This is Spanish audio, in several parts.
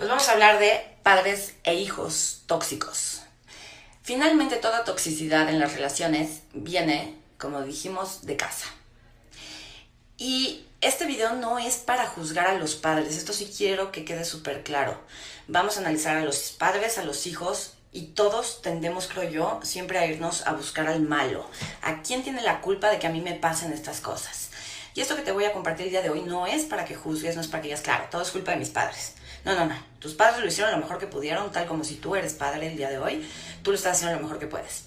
Pues vamos a hablar de padres e hijos tóxicos. Finalmente toda toxicidad en las relaciones viene, como dijimos, de casa. Y este video no es para juzgar a los padres, esto sí quiero que quede súper claro. Vamos a analizar a los padres, a los hijos y todos tendemos, creo yo, siempre a irnos a buscar al malo. ¿A quién tiene la culpa de que a mí me pasen estas cosas? Y esto que te voy a compartir el día de hoy no es para que juzgues, no es para que digas, claro, todo es culpa de mis padres. No, no, no. Tus padres lo hicieron lo mejor que pudieron, tal como si tú eres padre el día de hoy, tú lo estás haciendo lo mejor que puedes.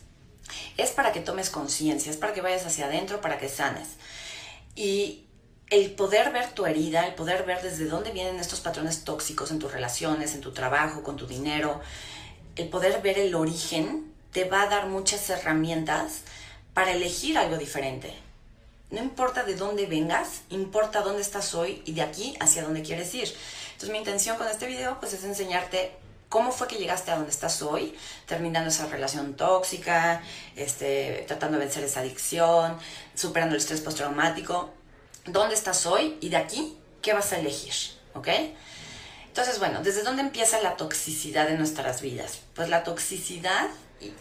Es para que tomes conciencia, es para que vayas hacia adentro, para que sanes. Y el poder ver tu herida, el poder ver desde dónde vienen estos patrones tóxicos en tus relaciones, en tu trabajo, con tu dinero, el poder ver el origen te va a dar muchas herramientas para elegir algo diferente. No importa de dónde vengas, importa dónde estás hoy y de aquí hacia dónde quieres ir. Entonces mi intención con este video pues es enseñarte cómo fue que llegaste a donde estás hoy, terminando esa relación tóxica, este, tratando de vencer esa adicción, superando el estrés postraumático, dónde estás hoy y de aquí qué vas a elegir, ¿ok? Entonces, bueno, ¿desde dónde empieza la toxicidad en nuestras vidas? Pues la toxicidad,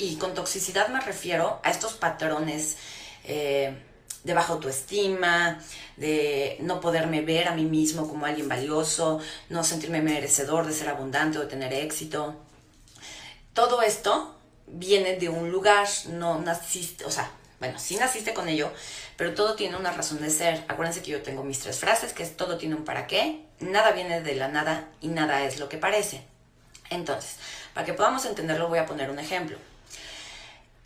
y, con toxicidad me refiero a estos patrones eh, de baja autoestima, de no poderme ver a mí mismo como alguien valioso, no sentirme merecedor de ser abundante o de tener éxito. Todo esto viene de un lugar, no naciste, o sea, bueno, sí naciste con ello, pero todo tiene una razón de ser. Acuérdense que yo tengo mis tres frases, que es todo tiene un para qué, nada viene de la nada y nada es lo que parece. Entonces, para que podamos entenderlo voy a poner un ejemplo.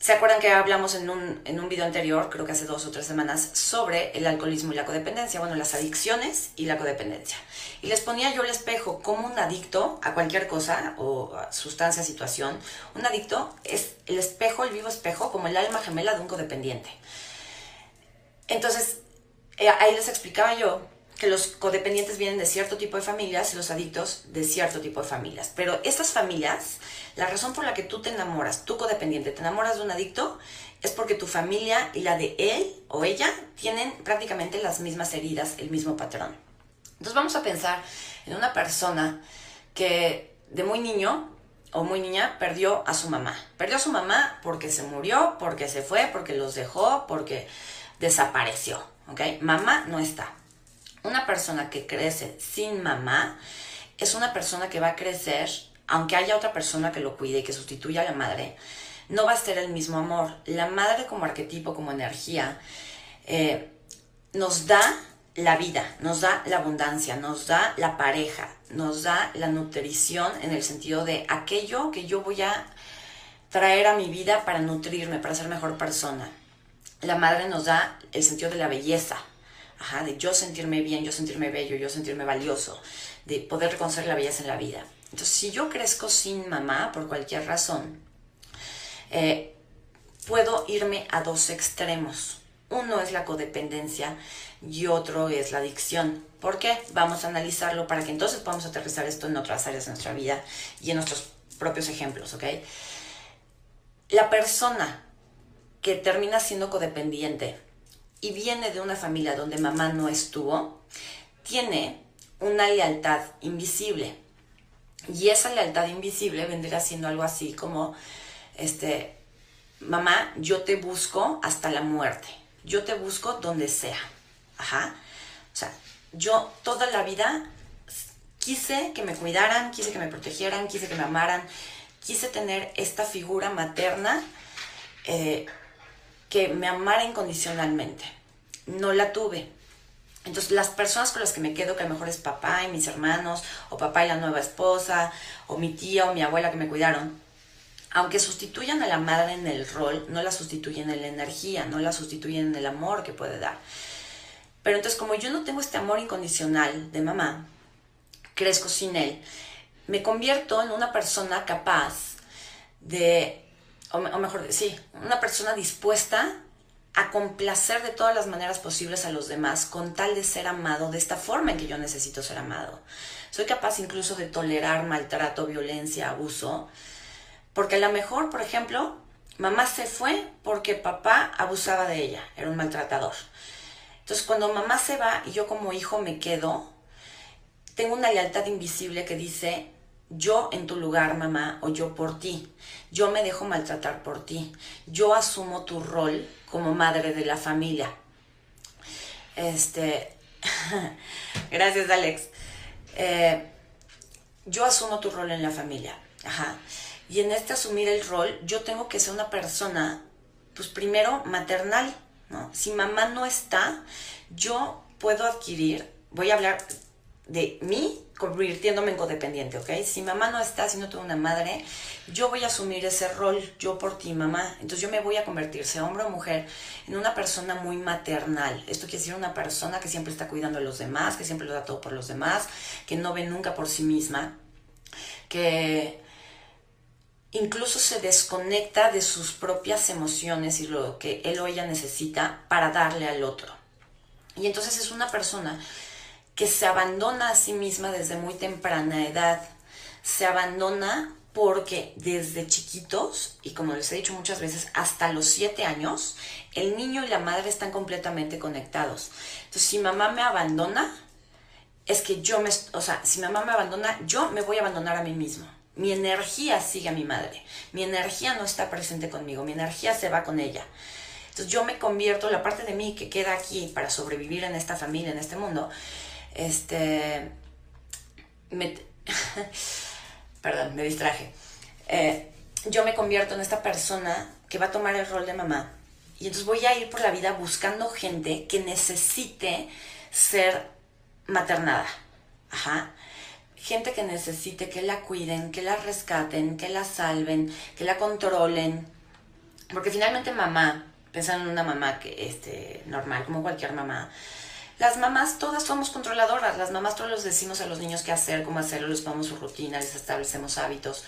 ¿Se acuerdan que hablamos en un, en un video anterior, creo que hace dos o tres semanas, sobre el alcoholismo y la codependencia? Bueno, las adicciones y la codependencia. Y les ponía yo el espejo como un adicto a cualquier cosa o sustancia, situación. Un adicto es el espejo, el vivo espejo, como el alma gemela de un codependiente. Entonces, eh, ahí les explicaba yo que los codependientes vienen de cierto tipo de familias y los adictos de cierto tipo de familias. Pero estas familias, la razón por la que tú te enamoras, tú codependiente, te enamoras de un adicto, es porque tu familia y la de él o ella tienen prácticamente las mismas heridas, el mismo patrón. Entonces vamos a pensar en una persona que de muy niño o muy niña perdió a su mamá. Perdió a su mamá porque se murió, porque se fue, porque los dejó, porque desapareció. ¿Ok? Mamá no está una persona que crece sin mamá es una persona que va a crecer, aunque haya otra persona que lo cuide y que sustituya a la madre, no va a ser el mismo amor. La madre como arquetipo, como energía, eh, nos da la vida, nos da la abundancia, nos da la pareja, nos da la nutrición en el sentido de aquello que yo voy a traer a mi vida para nutrirme, para ser mejor persona. La madre nos da el sentido de la belleza, De yo sentirme bien, yo sentirme bello, yo sentirme valioso, de poder reconocer la belleza en la vida. Entonces, si yo crezco sin mamá por cualquier razón, eh, puedo irme a dos extremos. Uno es la codependencia y otro es la adicción. ¿Por qué? Vamos a analizarlo para que entonces podamos aterrizar esto en otras áreas de nuestra vida y en nuestros propios ejemplos, ¿ok? La persona que termina siendo codependiente y viene de una familia donde mamá no estuvo, tiene una lealtad invisible. Y esa lealtad invisible vendría siendo algo así como, este, mamá, yo te busco hasta la muerte. Yo te busco donde sea. Ajá. O sea, yo toda la vida quise que me cuidaran, quise que me protegieran, quise que me amaran, quise tener esta figura materna eh, que me amara incondicionalmente. No la tuve. Entonces, las personas con las que me quedo, que a lo mejor es papá y mis hermanos, o papá y la nueva esposa, o mi tía o mi abuela que me cuidaron, aunque sustituyan a la madre en el rol, no la sustituyen en la energía, no la sustituyen en el amor que puede dar. Pero entonces, como yo no tengo este amor incondicional de mamá, crezco sin él, me convierto en una persona capaz de o, mejor, sí, una persona dispuesta a complacer de todas las maneras posibles a los demás con tal de ser amado de esta forma en que yo necesito ser amado. Soy capaz incluso de tolerar maltrato, violencia, abuso, porque a lo mejor, por ejemplo, mamá se fue porque papá abusaba de ella, era un maltratador. Entonces, cuando mamá se va y yo como hijo me quedo, tengo una lealtad invisible que dice, yo en tu lugar, mamá, o yo por ti. Yo me dejo maltratar por ti. Yo asumo tu rol como madre de la familia. Este, gracias Alex. Eh, yo asumo tu rol en la familia. Ajá. Y en este asumir el rol, yo tengo que ser una persona, pues primero maternal, ¿no? Si mamá no está, yo puedo adquirir, voy a hablar de mí convirtiéndome en codependiente, ¿ok? Si mamá no está, si no una madre, yo voy a asumir ese rol, yo por ti, mamá. Entonces yo me voy a convertir, sea hombre o mujer, en una persona muy maternal. Esto quiere decir una persona que siempre está cuidando a los demás, que siempre lo da todo por los demás, que no ve nunca por sí misma, que incluso se desconecta de sus propias emociones y lo que él o ella necesita para darle al otro. Y entonces es una persona que se abandona a sí misma desde muy temprana edad. Se abandona porque desde chiquitos, y como les he dicho muchas veces, hasta los siete años, el niño y la madre están completamente conectados. Entonces, si mamá me abandona, es que yo me, o sea, si mamá me abandona, yo me voy a abandonar a mí mismo. Mi energía sigue a mi madre. Mi energía no está presente conmigo. Mi energía se va con ella. Entonces yo me convierto, la parte de mí que queda aquí para sobrevivir en esta familia, en este mundo, este, perdón, me distraje. Eh, yo me convierto en esta persona que va a tomar el rol de mamá. Y entonces voy a ir por la vida buscando gente que necesite ser maternada. Ajá. Gente que necesite que la cuiden, que la rescaten, que la salven, que la controlen. Porque finalmente mamá, pensando en una mamá que este, normal, como cualquier mamá, las mamás todas somos controladoras, las mamás todos les decimos a los niños qué hacer, cómo hacerlo, les ponemos su rutina, les establecemos hábitos.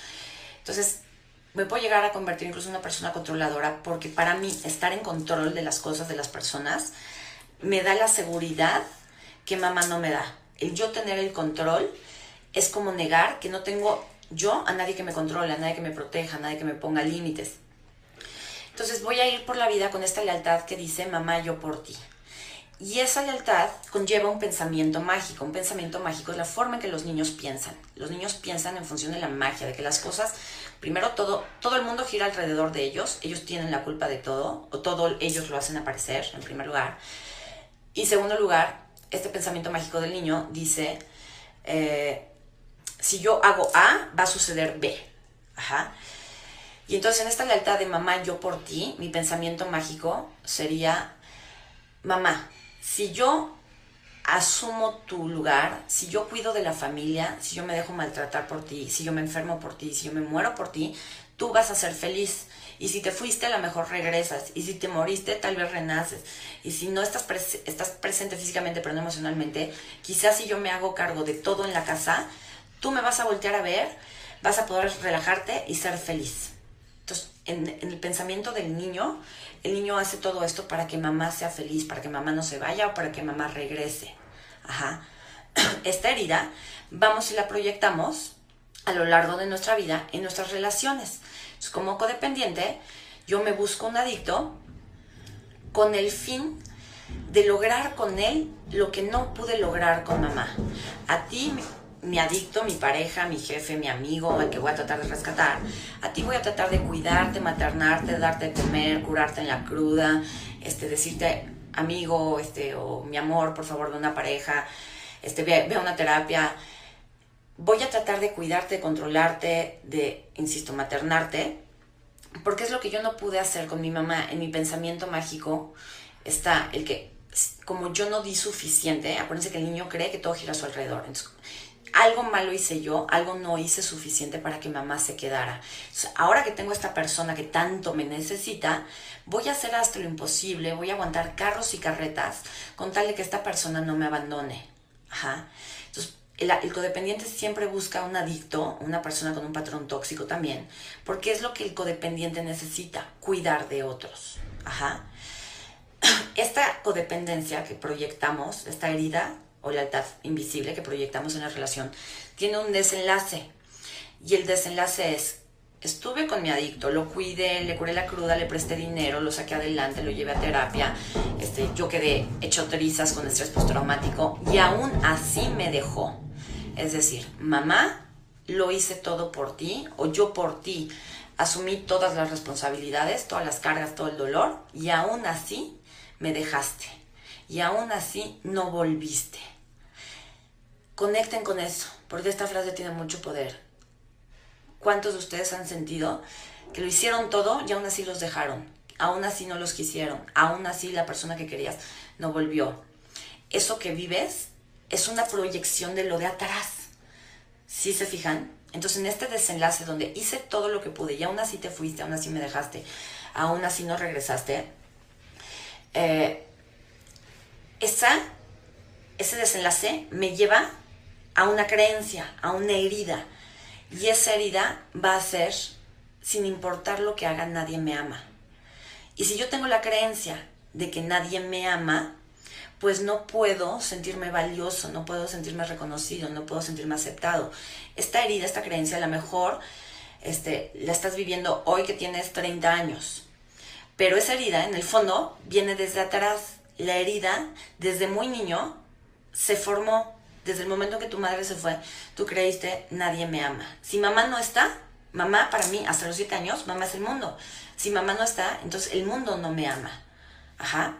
Entonces, me puedo llegar a convertir incluso en una persona controladora porque para mí estar en control de las cosas, de las personas, me da la seguridad que mamá no me da. El yo tener el control es como negar que no tengo yo a nadie que me controle, a nadie que me proteja, a nadie que me ponga límites. Entonces voy a ir por la vida con esta lealtad que dice mamá yo por ti. Y esa lealtad conlleva un pensamiento mágico. Un pensamiento mágico es la forma en que los niños piensan. Los niños piensan en función de la magia, de que las cosas, primero todo, todo el mundo gira alrededor de ellos, ellos tienen la culpa de todo, o todo ellos lo hacen aparecer, en primer lugar. Y segundo lugar, este pensamiento mágico del niño dice, eh, si yo hago A, va a suceder B. Ajá. Y entonces en esta lealtad de mamá, yo por ti, mi pensamiento mágico sería, mamá, si yo asumo tu lugar, si yo cuido de la familia, si yo me dejo maltratar por ti, si yo me enfermo por ti, si yo me muero por ti, tú vas a ser feliz. Y si te fuiste, a lo mejor regresas. Y si te moriste, tal vez renaces. Y si no estás, estás presente físicamente, pero no emocionalmente, quizás si yo me hago cargo de todo en la casa, tú me vas a voltear a ver, vas a poder relajarte y ser feliz. Entonces, en, en el pensamiento del niño, el niño hace todo esto para que mamá sea feliz, para que mamá no se vaya o para que mamá regrese. Ajá. Esta herida, vamos y la proyectamos a lo largo de nuestra vida en nuestras relaciones. como codependiente, yo me busco un adicto con el fin de lograr con él lo que no pude lograr con mamá. A ti mi adicto, mi pareja, mi jefe, mi amigo, el que voy a tratar de rescatar. A ti voy a tratar de cuidarte, maternarte, darte de comer, curarte en la cruda, este, decirte amigo, este, o mi amor, por favor, de una pareja, este, ve, una terapia. Voy a tratar de cuidarte, de controlarte, de, insisto, maternarte, porque es lo que yo no pude hacer con mi mamá. En mi pensamiento mágico está el que, como yo no di suficiente, acuérdense que el niño cree que todo gira a su alrededor. Entonces, algo malo hice yo, algo no hice suficiente para que mamá se quedara. ahora que tengo esta persona que tanto me necesita, voy a hacer hasta lo imposible, voy a aguantar carros y carretas con tal de que esta persona no me abandone. Ajá. Entonces, el, el, codependiente siempre busca un adicto, una persona con un patrón tóxico también, porque es lo que el codependiente necesita, cuidar de otros. Ajá. Esta codependencia que proyectamos, esta herida, o lealtad invisible que proyectamos en la relación, tiene un desenlace. Y el desenlace es, estuve con mi adicto, lo cuidé, le curé la cruda, le presté dinero, lo saqué adelante, lo llevé a terapia, este, yo quedé hecho trizas con estrés postraumático y aún así me dejó. Es decir, mamá lo hice todo por ti o yo por ti asumí todas las responsabilidades, todas las cargas, todo el dolor y aún así me dejaste y aún así no volviste. Conecten con eso, porque esta frase tiene mucho poder. ¿Cuántos de ustedes han sentido que lo hicieron todo y aún así los dejaron? Aún así no los quisieron, aún así la persona que querías no volvió. Eso que vives es una proyección de lo de atrás. ¿Sí se fijan? Entonces en este desenlace donde hice todo lo que pude y aún así te fuiste, aún así me dejaste, aún así no regresaste, eh, ese desenlace me lleva a una creencia, a una herida. Y esa herida va a ser, sin importar lo que haga, nadie me ama. Y si yo tengo la creencia de que nadie me ama, pues no puedo sentirme valioso, no puedo sentirme reconocido, no puedo sentirme aceptado. Esta herida, esta creencia, a lo mejor este, la estás viviendo hoy que tienes 30 años. Pero esa herida, en el fondo, viene desde atrás. La herida, desde muy niño, se formó. Desde el momento que tu madre se fue, tú creíste, nadie me ama. Si mamá no está, mamá para mí, hasta los 7 años, mamá es el mundo. Si mamá no está, entonces el mundo no me ama. Ajá.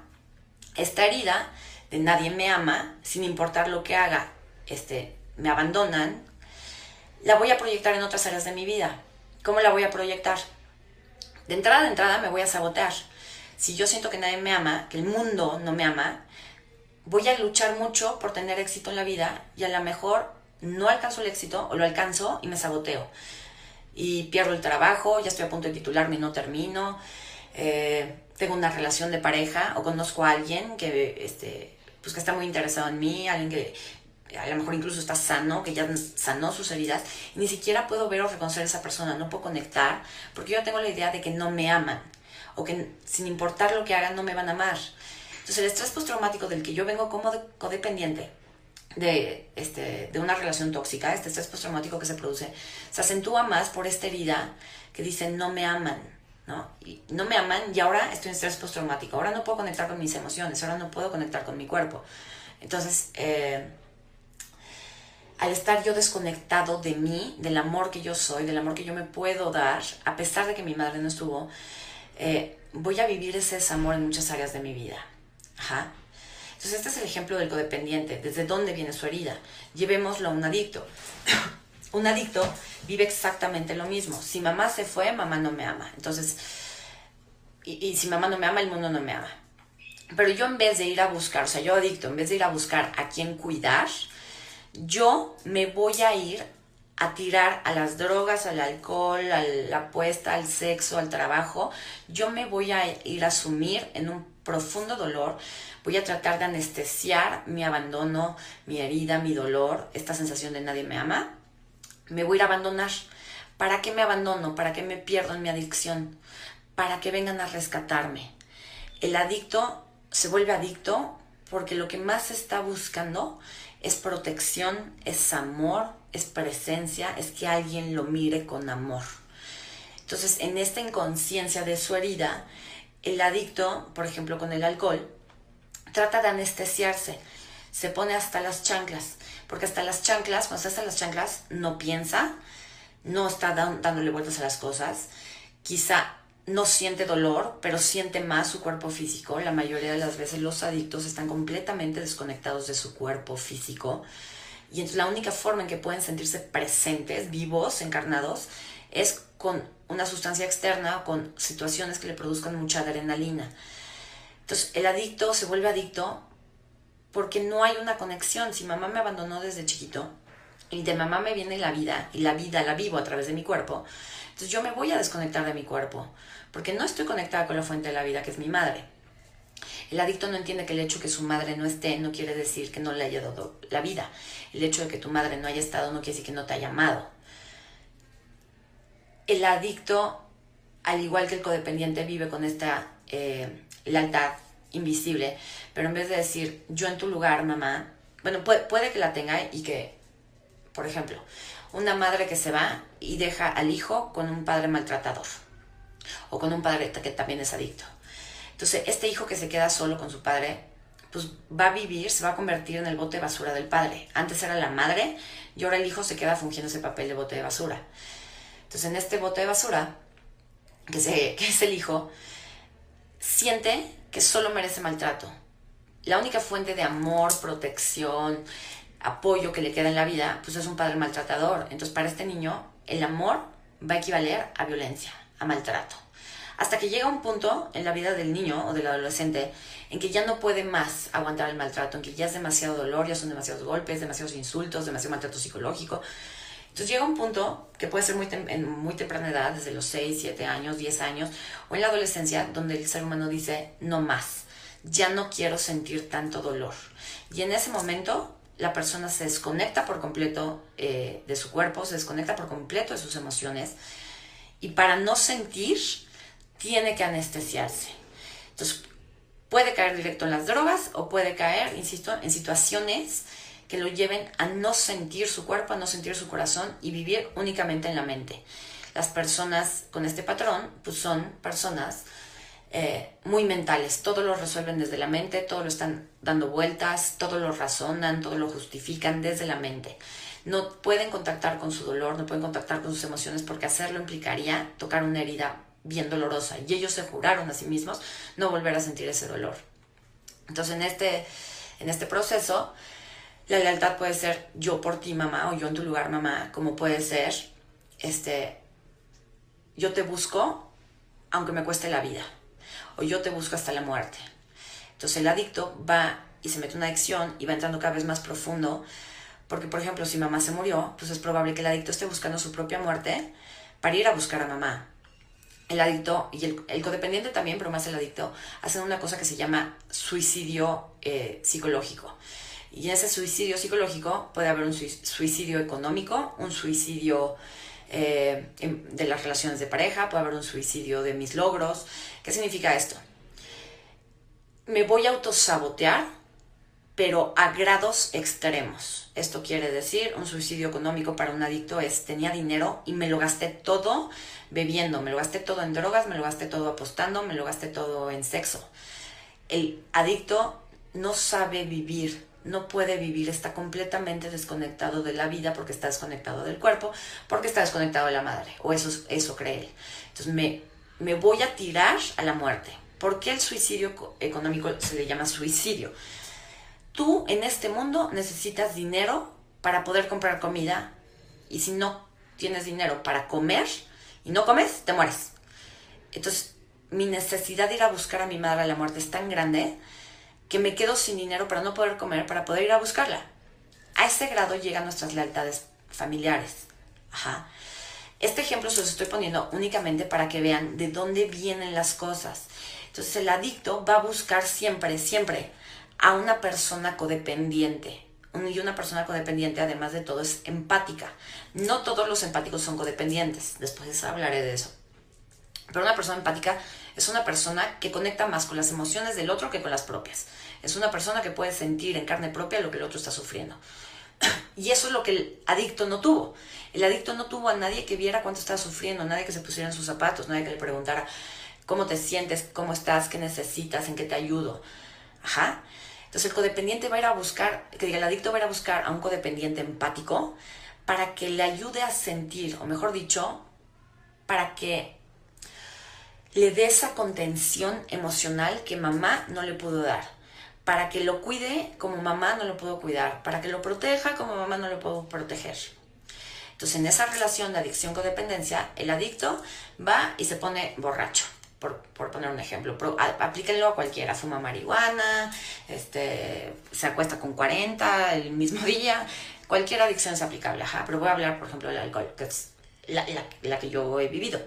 Esta herida de nadie me ama, sin importar lo que haga, este, me abandonan, la voy a proyectar en otras áreas de mi vida. ¿Cómo la voy a proyectar? De entrada, de entrada me voy a sabotear. Si yo siento que nadie me ama, que el mundo no me ama, voy a luchar mucho por tener éxito en la vida y a lo mejor no alcanzo el éxito o lo alcanzo y me saboteo. Y pierdo el trabajo, ya estoy a punto de titularme y no termino. Eh, tengo una relación de pareja o conozco a alguien que este, pues que está muy interesado en mí, alguien que a lo mejor incluso está sano, que ya sanó sus heridas, ni siquiera puedo ver o reconocer a esa persona, no puedo conectar, porque yo tengo la idea de que no me aman, o que sin importar lo que hagan no me van a amar. Entonces el estrés postraumático del que yo vengo como codependiente de, este, de una relación tóxica, este estrés postraumático que se produce, se acentúa más por esta herida que dice no me aman, ¿no? No me aman y ahora estoy en estrés postraumático, ahora no puedo conectar con mis emociones, ahora no puedo conectar con mi cuerpo. Entonces, eh, al estar yo desconectado de mí, del amor que yo soy, del amor que yo me puedo dar, a pesar de que mi madre no estuvo, eh, voy a vivir ese desamor en muchas áreas de mi vida. Ajá. Entonces, este es el ejemplo del codependiente, desde dónde viene su herida. Llevémoslo a un adicto. un adicto vive exactamente lo mismo. Si mamá se fue, mamá no me ama. Entonces, y, si mamá no me ama, el mundo no me ama. Pero yo en vez de ir a buscar, o sea, yo adicto, en vez de ir a buscar a quién cuidar, yo me voy a ir a tirar a las drogas, al alcohol, a la apuesta, al sexo, al trabajo. Yo me voy a ir a sumir en un profundo dolor. Voy a tratar de anestesiar mi abandono, mi herida, mi dolor, esta sensación de nadie me ama me voy a ir a abandonar. ¿Para qué me abandono? ¿Para qué me pierdo en mi adicción? Para que vengan a rescatarme. El adicto se vuelve adicto porque lo que más está buscando es protección, es amor, es presencia, es que alguien lo mire con amor. Entonces, en esta inconsciencia de su herida, el adicto, por ejemplo, con el alcohol, trata de anestesiarse, se pone hasta las chanclas, porque hasta las chanclas, cuando está hasta las chanclas, no piensa, no está dándole vueltas a las cosas, quizá no siente dolor, pero siente más su cuerpo físico. La mayoría de las veces los adictos están completamente desconectados de su cuerpo físico. Y entonces la única forma en que pueden sentirse presentes, vivos, encarnados, es con una sustancia externa o con situaciones que le produzcan mucha adrenalina. Entonces el adicto se vuelve adicto porque no hay una conexión. Si mamá me abandonó desde chiquito y de mamá me viene la vida y la vida la vivo a través de mi cuerpo, entonces yo me voy a desconectar de mi cuerpo porque no estoy conectada con la fuente de la vida que es mi madre. El adicto no entiende que el hecho de que su madre no esté no quiere decir que no le haya dado la vida. El hecho de que tu madre no haya estado no quiere decir que no te haya amado. El adicto, al igual que el codependiente, vive con esta eh, lealtad invisible, pero en vez de decir yo en tu lugar, mamá, bueno, puede, que la tenga y que, por ejemplo, una madre que se va y deja al hijo con un padre maltratador o con un padre que también es adicto. Entonces, este hijo que se queda solo con su padre, pues va a vivir, se va a convertir en el bote de basura del padre. Antes era la madre y ahora el hijo se queda fungiendo ese papel de bote de basura. Entonces en este bote de basura, que, es el hijo, siente que solo merece maltrato. La única fuente de amor, protección, apoyo que le queda en la vida, pues es un padre maltratador. Entonces para este niño el amor va a equivaler a violencia, a maltrato. Hasta que llega un punto en la vida del niño o del adolescente en que ya no puede más aguantar el maltrato, en que ya es demasiado dolor, ya son demasiados golpes, demasiados insultos, demasiado maltrato psicológico. Entonces llega un punto que puede ser muy en muy temprana edad, desde los 6, 7 años, 10 años, o en la adolescencia, donde el ser humano dice, no más, ya no quiero sentir tanto dolor. Y en ese momento la persona se desconecta por completo eh, de su cuerpo, se desconecta por completo de sus emociones, y para no sentir, tiene que anestesiarse. Entonces, puede caer directo en las drogas o puede caer, insisto, en situaciones que lo lleven a no sentir su cuerpo, a no sentir su corazón y vivir únicamente en la mente. Las personas con este patrón pues son personas eh, muy mentales, todo lo resuelven desde la mente, todo lo están dando vueltas, todo lo razonan, todo lo justifican desde la mente. No pueden contactar con su dolor, no pueden contactar con sus emociones porque hacerlo implicaría tocar una herida bien dolorosa y ellos se juraron a sí mismos no volver a sentir ese dolor. Entonces en este, en este proceso la lealtad puede ser yo por ti mamá o yo en tu lugar mamá, como puede ser este yo te busco aunque me cueste la vida o yo te busco hasta la muerte. Entonces el adicto va y se mete una adicción y va entrando cada vez más profundo porque por ejemplo si mamá se murió, pues es probable que el adicto esté buscando su propia muerte para ir a buscar a mamá el adicto y el, codependiente también, pero más el adicto, hacen una cosa que se llama suicidio eh, psicológico. Y ese suicidio psicológico puede haber un suicidio económico, un suicidio eh, de las relaciones de pareja, puede haber un suicidio de mis logros. ¿Qué significa esto? Me voy a autosabotear, pero a grados extremos. Esto quiere decir, un suicidio económico para un adicto es, tenía dinero y me lo gasté todo bebiendo, me lo gasté todo en drogas, me lo gasté todo apostando, me lo gasté todo en sexo. El adicto no sabe vivir, no puede vivir, está completamente desconectado de la vida porque está desconectado del cuerpo, porque está desconectado de la madre, o eso, eso cree él. Entonces me, me voy a tirar a la muerte. ¿Por qué el suicidio económico se le llama suicidio? Tú en este mundo necesitas dinero para poder comprar comida y si no tienes dinero para comer, y no comes, te mueres. Entonces, mi necesidad de ir a buscar a mi madre a la muerte es tan grande que me quedo sin dinero para no poder comer, para poder ir a buscarla. A ese grado llegan nuestras lealtades familiares. Ajá. Este ejemplo se los estoy poniendo únicamente para que vean de dónde vienen las cosas. Entonces el adicto va a buscar siempre, siempre a una persona codependiente y una persona codependiente, además de todo, es empática. No todos los empáticos son codependientes, después hablaré de eso. Pero una persona empática es una persona que conecta más con las emociones del otro que con las propias. Es una persona que puede sentir en carne propia lo que el otro está sufriendo. Y eso es lo que el adicto no tuvo. El adicto no tuvo a nadie que viera cuánto estaba sufriendo, nadie que se pusiera en sus zapatos, nadie que le preguntara cómo te sientes, cómo estás, qué necesitas, en qué te ayudo. Ajá. Entonces el codependiente va a ir a buscar, que el adicto va a ir a buscar a un codependiente empático para que le ayude a sentir, o mejor dicho, para que le dé esa contención emocional que mamá no le pudo dar, para que lo cuide como mamá no lo pudo cuidar, para que lo proteja como mamá no lo pudo proteger. Entonces, en esa relación de adicción-codependencia, el adicto va y se pone borracho por, poner un ejemplo, aplíquenlo a cualquiera, fuma marihuana, este, se acuesta con 40 el mismo día, cualquier adicción es aplicable, ajá, pero voy a hablar, por ejemplo, del alcohol, que es la, la, que yo he vivido.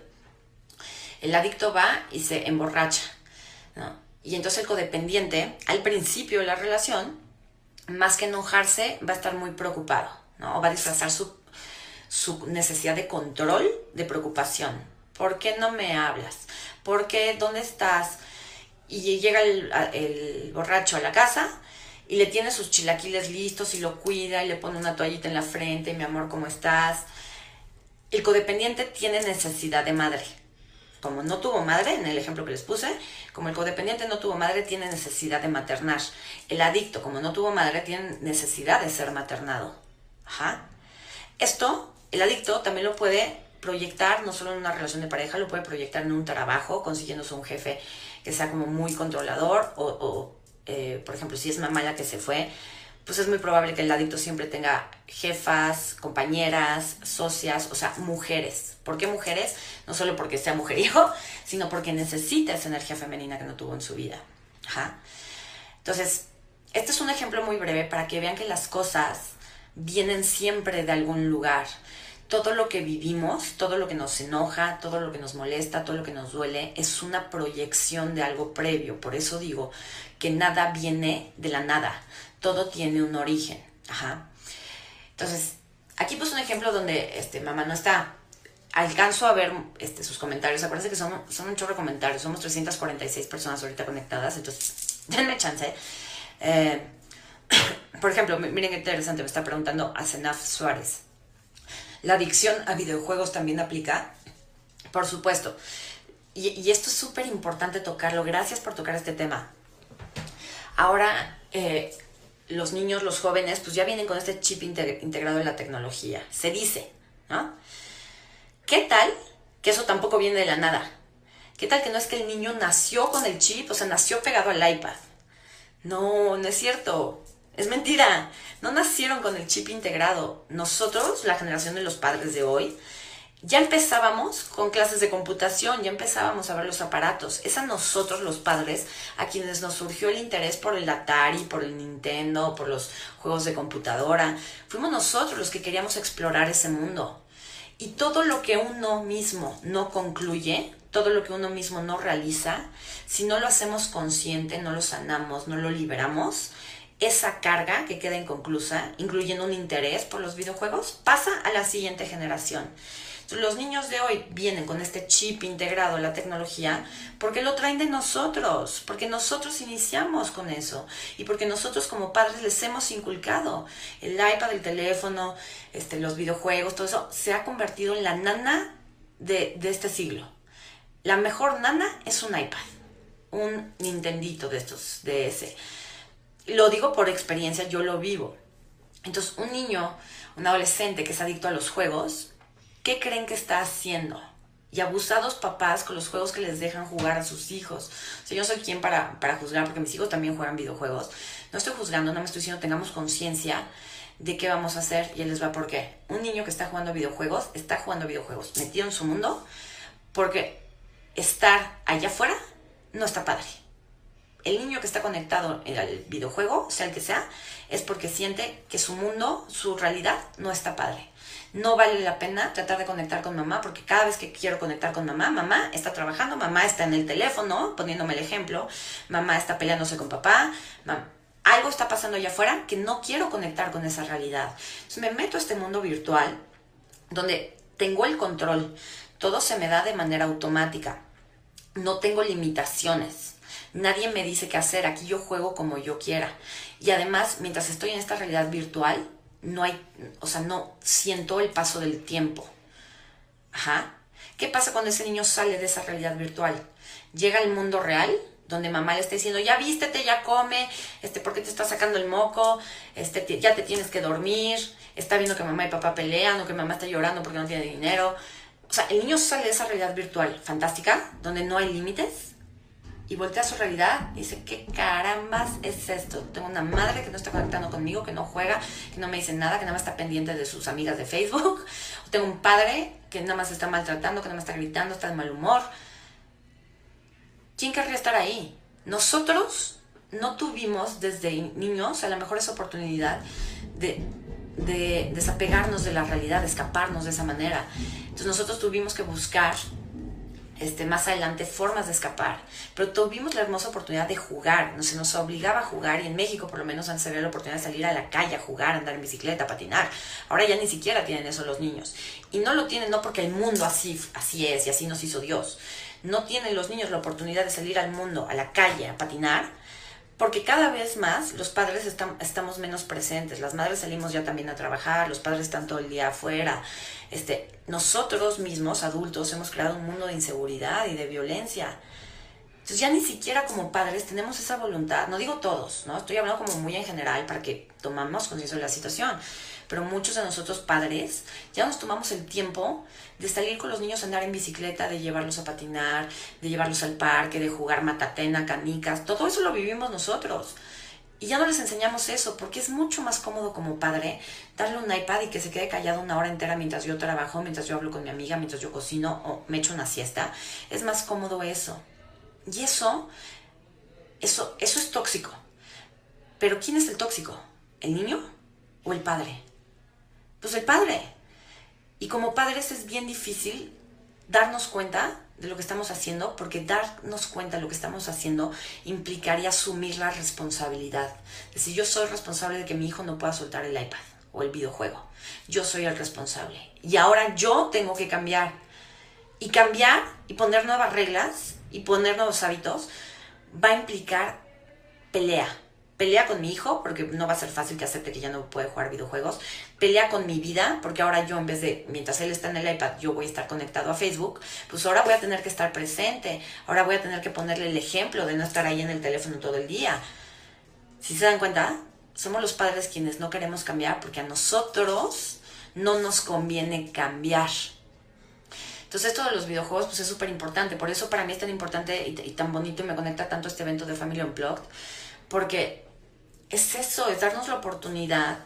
El adicto va y se emborracha, ¿no? Y entonces el codependiente, al principio de la relación, más que enojarse, va a estar muy preocupado, ¿no? Va a disfrazar su, su necesidad de control de preocupación. ¿Por qué no me hablas? ¿por qué? ¿Dónde estás? Y llega el, borracho a la casa y le tiene sus chilaquiles listos y lo cuida y le pone una toallita en la frente, mi amor, ¿cómo estás? El codependiente tiene necesidad de madre. Como no tuvo madre, en el ejemplo que les puse, como el codependiente no tuvo madre, tiene necesidad de maternar. El adicto, como no tuvo madre, tiene necesidad de ser maternado. Ajá. Esto, el adicto también lo puede proyectar no solo en una relación de pareja, lo puede proyectar en un trabajo, consiguiéndose un jefe que sea como muy controlador o, eh, por ejemplo, si es mamá la que se fue, pues es muy probable que el adicto siempre tenga jefas, compañeras, socias, o sea, mujeres. ¿Por qué mujeres? No solo porque sea mujeriego, sino porque necesita esa energía femenina que no tuvo en su vida. Entonces, este es un ejemplo muy breve para que vean que las cosas vienen siempre de algún lugar. Todo lo que vivimos, todo lo que nos enoja, todo lo que nos molesta, todo lo que nos duele, es una proyección de algo previo. Por eso digo que nada viene de la nada todo tiene un origen. Ajá. Entonces, aquí puse un ejemplo donde este, mamá no está. Alcanzo a ver este, sus comentarios. Acuérdense que son, son un chorro de comentarios. Somos 346 personas ahorita conectadas. Entonces, denme chance. Eh, por ejemplo, miren qué interesante. Me está preguntando Asenaf Suárez. ¿La adicción a videojuegos también aplica? Por supuesto. Y, esto es súper importante tocarlo. Gracias por tocar este tema. Ahora, eh, los niños, los jóvenes, pues ya vienen con este chip integrado en la tecnología. Se dice, ¿no? ¿Qué tal que eso tampoco viene de la nada? ¿Qué tal que no es que el niño nació con el chip, o sea, nació pegado al iPad? No, no es cierto. Es mentira. No nacieron con el chip integrado. Nosotros, la generación de los padres de hoy, ya empezábamos con clases de computación, ya empezábamos a ver los aparatos. Es a nosotros los padres a quienes nos surgió el interés por el Atari, por el Nintendo, por los juegos de computadora. Fuimos nosotros los que queríamos explorar ese mundo. Y todo lo que uno mismo no concluye, todo lo que uno mismo no realiza, si no lo hacemos consciente, no lo sanamos, no lo liberamos, esa carga que queda inconclusa, incluyendo un interés por los videojuegos, pasa a la siguiente generación los niños de hoy vienen con este chip integrado en la tecnología porque lo traen de nosotros, porque nosotros iniciamos con eso y porque nosotros como padres les hemos inculcado el iPad, el teléfono, este, los videojuegos, todo eso se ha convertido en la nana de, de este siglo. La mejor nana es un iPad, un Nintendito de estos, de ese. Lo digo por experiencia, yo lo vivo. Entonces, un niño, un adolescente que es adicto a los juegos, ¿qué creen que está haciendo? Y abusados papás con los juegos que les dejan jugar a sus hijos. O sea, yo soy quien para, para juzgar, porque mis hijos también juegan videojuegos. No estoy juzgando, no me estoy diciendo tengamos conciencia de qué vamos a hacer y él les va por qué. Un niño que está jugando videojuegos, está jugando videojuegos, metido en su mundo, porque estar allá afuera no está padre. El niño que está conectado al videojuego, sea el que sea, es porque siente que su mundo, su realidad, no está padre no vale la pena tratar de conectar con mamá, porque cada vez que quiero conectar con mamá, mamá está trabajando, mamá está en el teléfono, poniéndome el ejemplo, mamá está peleándose con papá, algo está pasando allá afuera que no quiero conectar con esa realidad. Entonces me meto a este mundo virtual donde tengo el control, todo se me da de manera automática, no tengo limitaciones. Nadie me dice qué hacer, aquí yo juego como yo quiera. Y además, mientras estoy en esta realidad virtual, no hay, o sea, no siento el paso del tiempo. Ajá. ¿Qué pasa cuando ese niño sale de esa realidad virtual? Llega al mundo real, donde mamá le está diciendo, ya vístete, ya come, este, ¿por qué te está sacando el moco? Este, ya te tienes que dormir, está viendo que mamá y papá pelean o que mamá está llorando porque no tiene dinero. O sea, el niño sale de esa realidad virtual fantástica, donde no hay límites, y voltea a su realidad y dice, ¿qué carambas es esto? Tengo una madre que no está conectando conmigo, que no juega, que no me dice nada, que nada más está pendiente de sus amigas de Facebook. tengo un padre que nada más está maltratando, que nada más está gritando, está de mal humor. ¿Quién querría estar ahí? Nosotros no tuvimos desde niños a lo mejor esa oportunidad de, de desapegarnos de la realidad, de escaparnos de esa manera. Entonces nosotros tuvimos que buscar este, más adelante formas de escapar, pero tuvimos la hermosa oportunidad de jugar, no se nos obligaba a jugar y en México por lo menos antes había la oportunidad de salir a la calle a jugar, andar en bicicleta, patinar. Ahora ya ni siquiera tienen eso los niños. Y no lo tienen no porque el mundo así, así es y así nos hizo Dios. No tienen los niños la oportunidad de salir al mundo, a la calle, a patinar, porque cada vez más los padres estamos menos presentes, las madres salimos ya también a trabajar, los padres están todo el día afuera. Este, nosotros mismos, adultos, hemos creado un mundo de inseguridad y de violencia. Entonces ya ni siquiera como padres tenemos esa voluntad, no digo todos, ¿no? Estoy hablando como muy en general para que tomamos conciencia de la situación, pero muchos de nosotros padres ya nos tomamos el tiempo de salir con los niños a andar en bicicleta, de llevarlos a patinar, de llevarlos al parque, de jugar matatena, canicas, todo eso lo vivimos nosotros. Y ya no les enseñamos eso, porque es mucho más cómodo como padre darle un iPad y que se quede callado una hora entera mientras yo trabajo, mientras yo hablo con mi amiga, mientras yo cocino o me echo una siesta. Es más cómodo eso. Y eso, eso, eso es tóxico. Pero ¿quién es el tóxico? ¿El niño o el padre? Pues el padre. Y como padres es bien difícil darnos cuenta de lo que estamos haciendo, porque darnos cuenta de lo que estamos haciendo implicaría asumir la responsabilidad. Es decir, yo soy responsable de que mi hijo no pueda soltar el iPad o el videojuego. Yo soy el responsable. Y ahora yo tengo que cambiar. Y cambiar y poner nuevas reglas y poner nuevos hábitos va a implicar pelea, pelea con mi hijo, porque no va a ser fácil que acepte que ya no puede jugar videojuegos, pelea con mi vida, porque ahora yo en vez de, mientras él está en el iPad, yo voy a estar conectado a Facebook, pues ahora voy a tener que estar presente, ahora voy a tener que ponerle el ejemplo de no estar ahí en el teléfono todo el día. Si se dan cuenta, somos los padres quienes no queremos cambiar porque a nosotros no nos conviene cambiar. Entonces esto de los videojuegos pues es súper importante, por eso para mí es tan importante y, y, tan bonito y me conecta tanto este evento de Family Unplugged, porque es eso, es darnos la oportunidad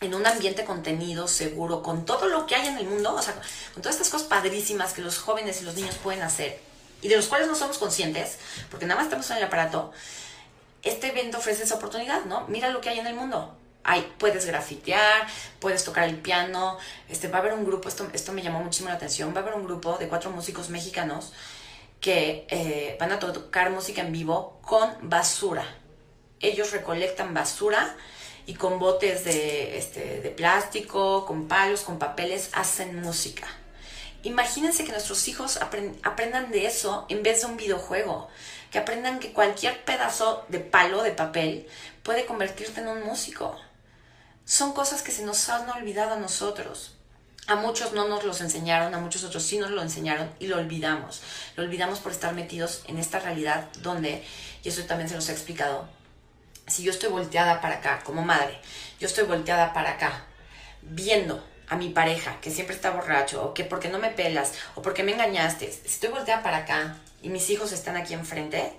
en un ambiente contenido, seguro, con todo lo que hay en el mundo, o sea, con todas estas cosas padrísimas que los jóvenes y los niños pueden hacer y de los cuales no somos conscientes, porque nada más estamos en el aparato, este evento ofrece esa oportunidad, ¿no? Mira lo que hay en el mundo. Hay, puedes grafitear, puedes tocar el piano, este, va a haber un grupo, esto, esto me llamó muchísimo la atención, va a haber un grupo de cuatro músicos mexicanos que eh, van a tocar música en vivo con basura ellos recolectan basura y con botes de, este, de plástico, con palos, con papeles, hacen música. Imagínense que nuestros hijos aprendan de eso en vez de un videojuego, que aprendan que cualquier pedazo de palo, de papel, puede convertirte en un músico. Son cosas que se nos han olvidado a nosotros. A muchos no nos los enseñaron, a muchos otros sí nos lo enseñaron y lo olvidamos. Lo olvidamos por estar metidos en esta realidad donde, y eso también se nos ha explicado, si yo estoy volteada para acá como madre, yo estoy volteada para acá, viendo a mi pareja que siempre está borracho, o que porque no me pelas, o porque me engañaste, si estoy volteada para acá y mis hijos están aquí enfrente,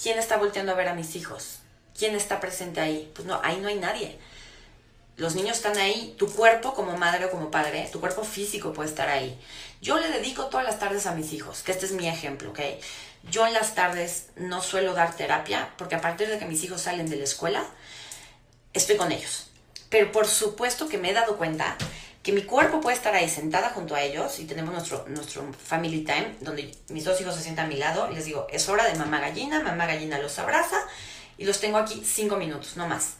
¿quién está volteando a ver a mis hijos? ¿Quién está presente ahí? Pues no, ahí no hay nadie. Los niños están ahí, tu cuerpo como madre o como padre, tu cuerpo físico puede estar ahí. Yo le dedico todas las tardes a mis hijos, que este es mi ejemplo, ¿ok? Yo en las tardes no suelo dar terapia porque a partir de que mis hijos salen de la escuela, estoy con ellos. Pero por supuesto que me he dado cuenta que mi cuerpo puede estar ahí sentada junto a ellos y tenemos nuestro, nuestro family time donde mis dos hijos se sientan a mi lado y les digo, es hora de mamá gallina, mamá gallina los abraza y los tengo aquí cinco minutos, no más.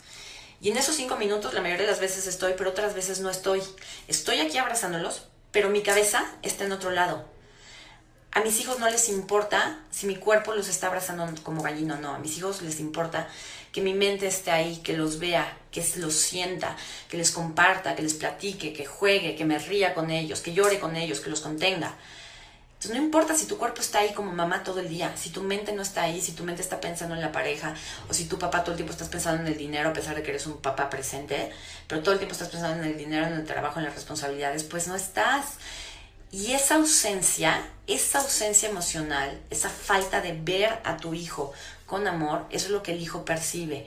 Y en esos cinco minutos la mayoría de las veces estoy, pero otras veces no estoy. Estoy aquí abrazándolos, pero mi cabeza está en otro lado. A mis hijos no les importa si mi cuerpo los está abrazando como gallino o no. A mis hijos les importa que mi mente esté ahí, que los vea, que los sienta, que les comparta, que les platique, que juegue, que me ría con ellos, que llore con ellos, que los contenga. No importa si tu cuerpo está ahí como mamá todo el día, si tu mente no está ahí, si tu mente está pensando en la pareja, o si tu papá todo el tiempo estás pensando en el dinero a pesar de que eres un papá presente, pero todo el tiempo estás pensando en el dinero, en el trabajo, en las responsabilidades, pues no estás. Y esa ausencia, esa ausencia emocional, esa falta de ver a tu hijo con amor, eso es lo que el hijo percibe.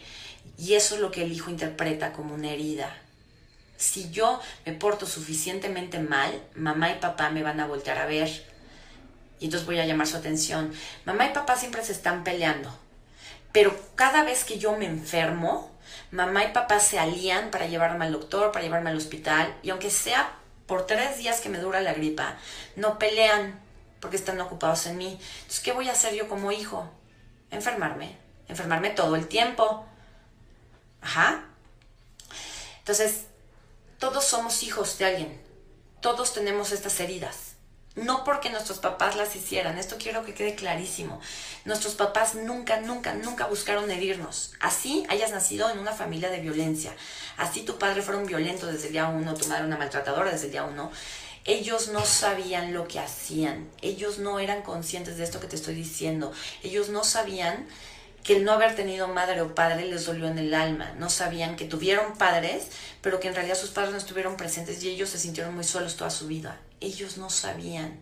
Y eso es lo que el hijo interpreta como una herida. Si yo me porto suficientemente mal, mamá y papá me van a voltear a ver. Y entonces voy a llamar su atención. Mamá y papá siempre se están peleando. Pero cada vez que yo me enfermo, mamá y papá se alían para llevarme al doctor, para llevarme al hospital. Y aunque sea por tres días que me dura la gripa, no pelean porque están ocupados en mí. Entonces, ¿qué voy a hacer yo como hijo? Enfermarme. Enfermarme todo el tiempo. Ajá. Entonces, todos somos hijos de alguien. Todos tenemos estas heridas. No porque nuestros papás las hicieran, esto quiero que quede clarísimo. Nuestros papás nunca, nunca, nunca buscaron herirnos. Así hayas nacido en una familia de violencia, así tu padre fuera un violento desde el día uno, tu madre una maltratadora desde el día uno, ellos no sabían lo que hacían, ellos no eran conscientes de esto que te estoy diciendo, ellos no sabían que el no haber tenido madre o padre les dolió en el alma, no sabían que tuvieron padres, pero que en realidad sus padres no estuvieron presentes y ellos se sintieron muy solos toda su vida. Ellos no sabían.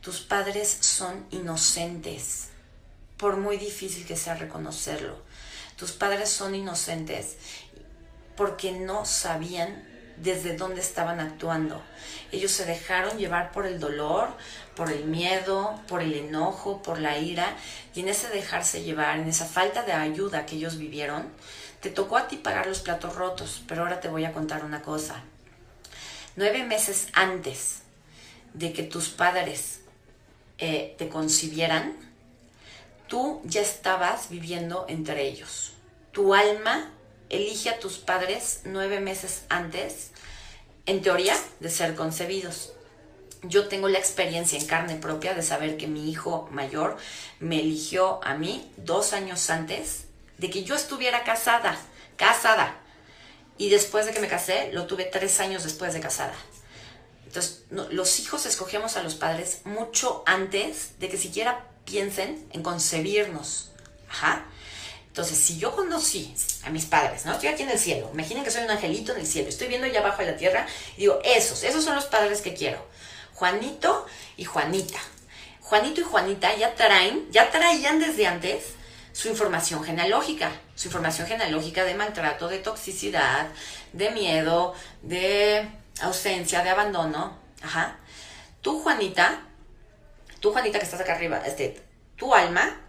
Tus padres son inocentes, por muy difícil que sea reconocerlo. Tus padres son inocentes porque no sabían desde dónde estaban actuando. Ellos se dejaron llevar por el dolor, por el miedo, por el enojo, por la ira, y en ese dejarse llevar, en esa falta de ayuda que ellos vivieron, te tocó a ti pagar los platos rotos. Pero ahora te voy a contar una cosa. Nueve meses antes de que tus padres eh, te concibieran, tú ya estabas viviendo entre ellos. Tu alma elige a tus padres nueve meses antes, en teoría, de ser concebidos. Yo tengo la experiencia en carne propia de saber que mi hijo mayor me eligió a mí dos años antes de que yo estuviera casada, casada. Y después de que me casé, lo tuve tres años después de casada. Entonces, los hijos escogemos a los padres mucho antes de que siquiera piensen en concebirnos. Ajá. Entonces, si yo conocí a mis padres, ¿no? Estoy aquí en el cielo, imaginen que soy un angelito en el cielo, estoy viendo allá abajo de la tierra y digo, esos, esos son los padres que quiero. Juanito y Juanita. Juanito y Juanita ya traen, ya traían desde antes su información genealógica, su información genealógica de maltrato, de toxicidad, de miedo, de ausencia, de abandono. Ajá. Tú, Juanita, tú, Juanita, que estás acá arriba, este, tu alma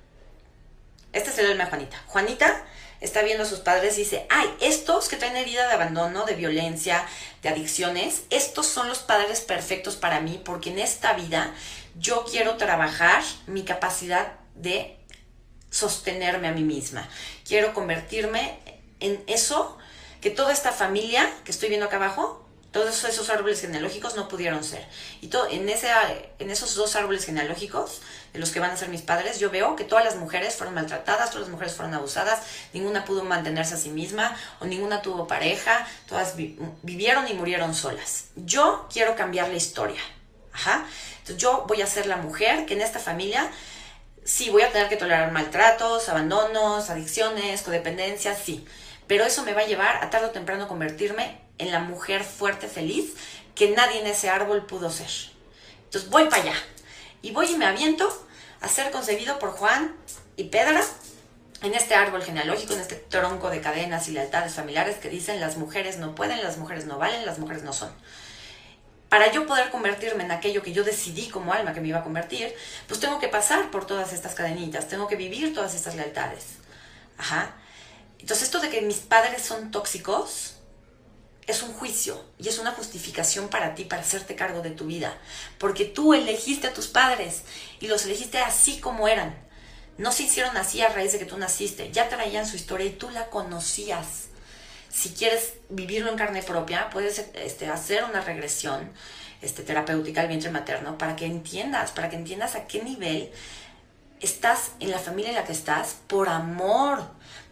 este es el alma de Juanita. Juanita está viendo a sus padres y dice, ay, estos que traen herida de abandono, de violencia, de adicciones, estos son los padres perfectos para mí porque en esta vida yo quiero trabajar mi capacidad de sostenerme a mí misma. Quiero convertirme en eso que toda esta familia que estoy viendo acá abajo todos esos árboles genealógicos no pudieron ser. Y todo, en, ese, en esos dos árboles genealógicos, de los que van a ser mis padres, yo veo que todas las mujeres fueron maltratadas, todas las mujeres fueron abusadas, ninguna pudo mantenerse a sí misma o ninguna tuvo pareja, todas vivieron y murieron solas. Yo quiero cambiar la historia. Ajá. Entonces yo voy a ser la mujer que en esta familia sí voy a tener que tolerar maltratos, abandonos, adicciones, codependencias, sí. Pero eso me va a llevar a tarde o temprano convertirme en la mujer fuerte, feliz, que nadie en ese árbol pudo ser. Entonces voy para allá. Y voy y me aviento a ser concebido por Juan y Pedra en este árbol genealógico, en este tronco de cadenas y lealtades familiares que dicen las mujeres no pueden, las mujeres no valen, las mujeres no son. Para yo poder convertirme en aquello que yo decidí como alma que me iba a convertir, pues tengo que pasar por todas estas cadenitas, tengo que vivir todas estas lealtades. Ajá. Entonces esto de que mis padres son tóxicos, es un juicio y es una justificación para ti, para hacerte cargo de tu vida. Porque tú elegiste a tus padres y los elegiste así como eran. No se hicieron así a raíz de que tú naciste. Ya traían su historia y tú la conocías. Si quieres vivirlo en carne propia, puedes este, hacer una regresión este, terapéutica al vientre materno para que entiendas, para que entiendas a qué nivel estás en la familia en la que estás por amor,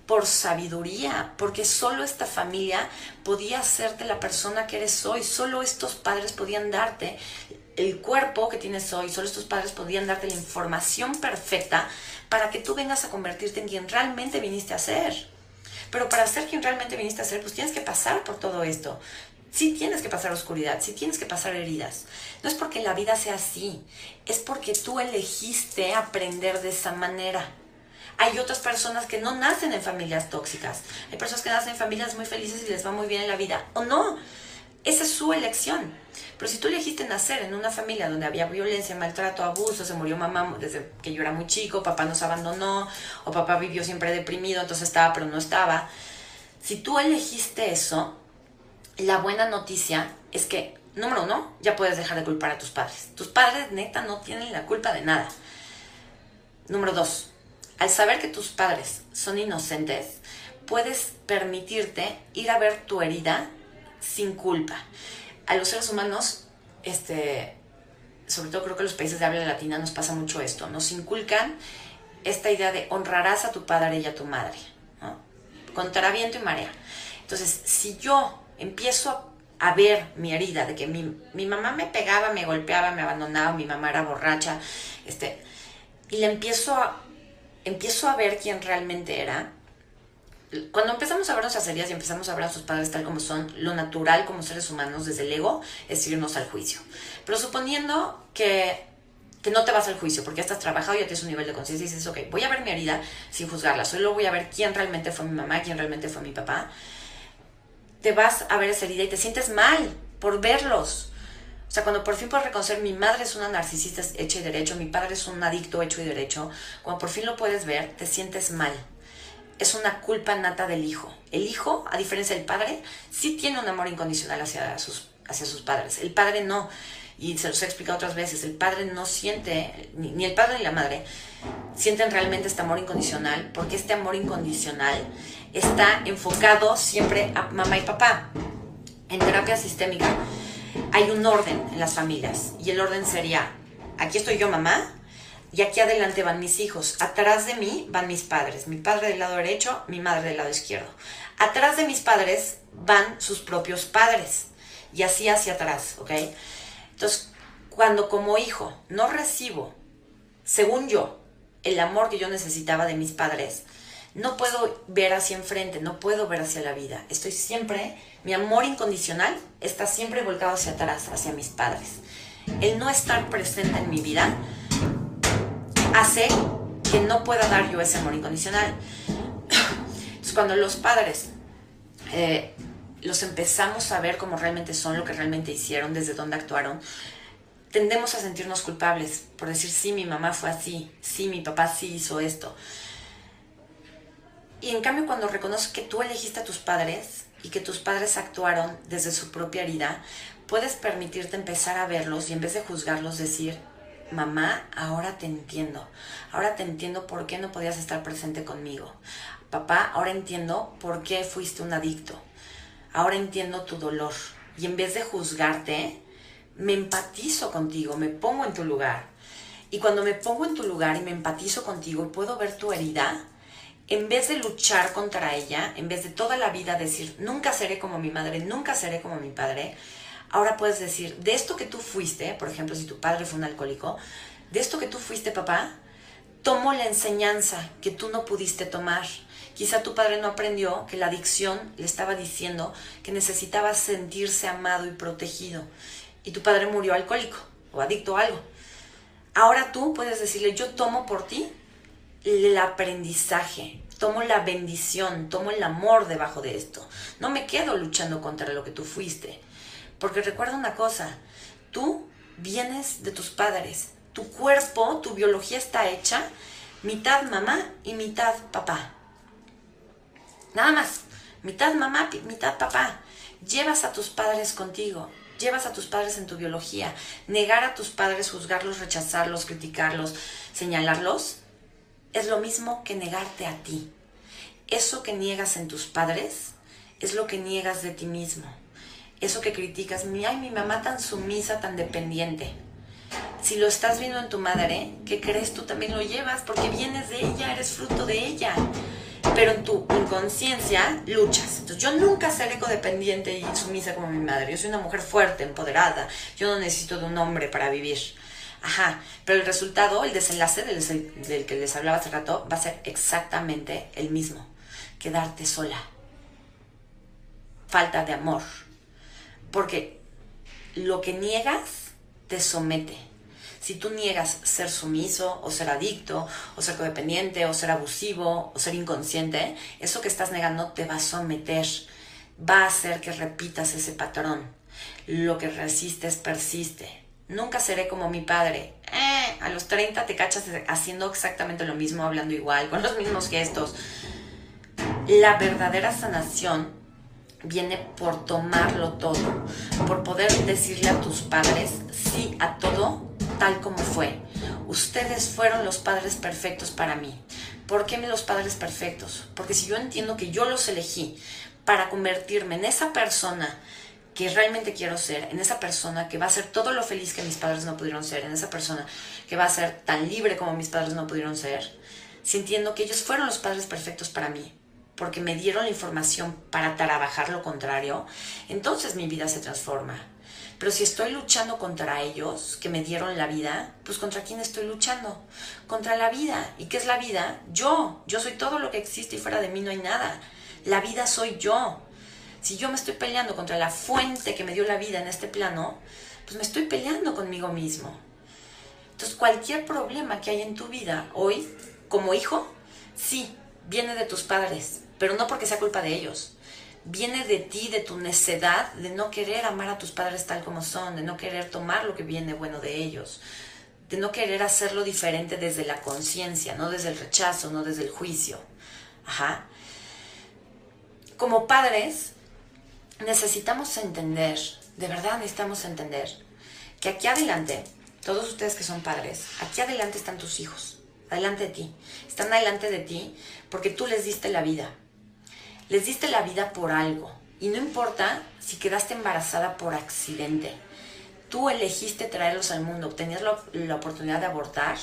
por sabiduría, porque solo esta familia podía hacerte la persona que eres hoy, solo estos padres podían darte el cuerpo que tienes hoy, solo estos padres podían darte la información perfecta para que tú vengas a convertirte en quien realmente viniste a ser. Pero para ser quien realmente viniste a ser, pues tienes que pasar por todo esto. Sí tienes que pasar oscuridad, sí tienes que pasar heridas. No es porque la vida sea así, es porque tú elegiste aprender de esa manera. Hay otras personas que no nacen en familias tóxicas. Hay personas que nacen en familias muy felices y les va muy bien en la vida. O no. Esa es su elección. Pero si tú elegiste nacer en una familia donde había violencia, maltrato, abuso, se murió mamá desde que yo era muy chico, papá nos abandonó, o papá vivió siempre deprimido, entonces estaba pero no estaba. Si tú elegiste eso, la buena noticia es que, número uno, ya puedes dejar de culpar a tus padres. Tus padres neta no tienen la culpa de nada. Número dos, al saber que tus padres son inocentes, puedes permitirte ir a ver tu herida sin culpa. A los seres humanos, este, sobre todo creo que en los países de habla latina nos pasa mucho esto, nos inculcan esta idea de honrarás a tu padre y a tu madre, ¿no? contra viento y marea. Entonces, si yo empiezo a ver mi herida de que mi, mi, mamá me pegaba, me golpeaba, me abandonaba, mi mamá era borracha, este, y le empiezo a, empiezo a ver quién realmente era, cuando empezamos a ver nuestras heridas y empezamos a ver a sus padres tal como son, lo natural como seres humanos desde el ego es irnos al juicio. Pero suponiendo que, que no te vas al juicio porque ya estás trabajado, ya tienes un nivel de conciencia y dices, ok, voy a ver mi herida sin juzgarla, solo voy a ver quién realmente fue mi mamá, quién realmente fue mi papá, te vas a ver esa herida y te sientes mal por verlos. O sea, cuando por fin puedes reconocer mi madre es una narcisista hecha y derecho, mi padre es un adicto hecho y derecho, cuando por fin lo puedes ver, te sientes mal es una culpa nata del hijo. El hijo, a diferencia del padre, sí tiene un amor incondicional hacia sus, hacia sus padres. El padre no. Y se los he explicado otras veces, el padre no siente, ni, el padre ni la madre, sienten realmente este amor incondicional, porque este amor incondicional está enfocado siempre a mamá y papá. En terapia sistémica hay un orden en las familias, y el orden sería, aquí estoy yo mamá, y aquí adelante van mis hijos. Atrás de mí van mis padres. Mi padre del lado derecho, mi madre del lado izquierdo. Atrás de mis padres van sus propios padres. Y así hacia atrás, ¿ok? Entonces, cuando como hijo no recibo, según yo, el amor que yo necesitaba de mis padres, no puedo ver hacia enfrente, no puedo ver hacia la vida. Estoy siempre, mi amor incondicional está siempre volcado hacia atrás, hacia mis padres. El no estar presente en mi vida hace que no pueda dar yo ese amor incondicional. Entonces, cuando los padres eh, los empezamos a ver como realmente son, lo que realmente hicieron, desde dónde actuaron, tendemos a sentirnos culpables por decir, sí, mi mamá fue así, sí, mi papá sí hizo esto. Y en cambio, cuando reconoces que tú elegiste a tus padres y que tus padres actuaron desde su propia herida, puedes permitirte empezar a verlos y en vez de juzgarlos, decir, mamá, ahora te entiendo. Ahora te entiendo por qué no podías estar presente conmigo. Papá, ahora entiendo por qué fuiste un adicto. Ahora entiendo tu dolor. Y en vez de juzgarte, me empatizo contigo, me pongo en tu lugar. Y cuando me pongo en tu lugar y me empatizo contigo puedo ver tu herida, en vez de luchar contra ella, en vez de toda la vida decir, nunca seré como mi madre, nunca seré como mi padre, Ahora puedes decir, de esto que tú fuiste, por ejemplo, si tu padre fue un alcohólico, de esto que tú fuiste, papá, tomo la enseñanza que tú no pudiste tomar. Quizá tu padre no aprendió que la adicción le estaba diciendo que necesitaba sentirse amado y protegido. Y tu padre murió alcohólico o adicto a algo. Ahora tú puedes decirle, yo tomo por ti el aprendizaje, tomo la bendición, tomo el amor debajo de esto. No me quedo luchando contra lo que tú fuiste. Porque recuerda una cosa, tú vienes de tus padres, tu cuerpo, tu biología está hecha mitad mamá y mitad papá. Nada más, mitad mamá, mitad papá. Llevas a tus padres contigo, llevas a tus padres en tu biología. Negar a tus padres, juzgarlos, rechazarlos, criticarlos, señalarlos, es lo mismo que negarte a ti. Eso que niegas en tus padres es lo que niegas de ti mismo eso que criticas, ay, mi mamá tan sumisa, tan dependiente. Si lo estás viendo en tu madre, ¿qué crees? Tú también lo llevas porque vienes de ella, eres fruto de ella. Pero en tu inconsciencia luchas. Entonces, yo nunca seré codependiente y sumisa como mi madre. Yo soy una mujer fuerte, empoderada. Yo no necesito de un hombre para vivir. Ajá, pero el resultado, el desenlace del, que les hablaba hace rato, va a ser exactamente el mismo. Quedarte sola. Falta de amor porque lo que niegas te somete. Si tú niegas ser sumiso o ser adicto o ser codependiente o ser abusivo o ser inconsciente, eso que estás negando te va a someter, va a hacer que repitas ese patrón. Lo que resistes persiste. Nunca seré como mi padre. Eh, a los 30 te cachas haciendo exactamente lo mismo, hablando igual, con los mismos gestos. La verdadera sanación viene por tomarlo todo, por poder decirle a tus padres sí a todo tal como fue. Ustedes fueron los padres perfectos para mí. ¿Por qué los padres perfectos? Porque si yo entiendo que yo los elegí para convertirme en esa persona que realmente quiero ser, en esa persona que va a ser todo lo feliz que mis padres no pudieron ser, en esa persona que va a ser tan libre como mis padres no pudieron ser, sintiendo que ellos fueron los padres perfectos para mí, porque me dieron la información para trabajar lo contrario, entonces mi vida se transforma. Pero si estoy luchando contra ellos, que me dieron la vida, pues contra quién estoy luchando? Contra la vida. ¿Y qué es la vida? Yo. Yo soy todo lo que existe y fuera de mí no hay nada. La vida soy yo. Si yo me estoy peleando contra la fuente que me dio la vida en este plano, pues me estoy peleando conmigo mismo. Entonces cualquier problema que hay en tu vida hoy, como hijo, sí, viene de tus padres, pero no porque sea culpa de ellos. Viene de ti, de tu necedad, de no querer amar a tus padres tal como son, de no querer tomar lo que viene bueno de ellos, de no querer hacerlo diferente desde la conciencia, no desde el rechazo, no desde el juicio. Ajá. Como padres, necesitamos entender, de verdad necesitamos entender, que aquí adelante, todos ustedes que son padres, aquí adelante están tus hijos, adelante de ti, están adelante de ti porque tú les diste la vida, les diste la vida por algo, y no importa si quedaste embarazada por accidente, tú elegiste traerlos al mundo, tenías la, la, oportunidad de abortar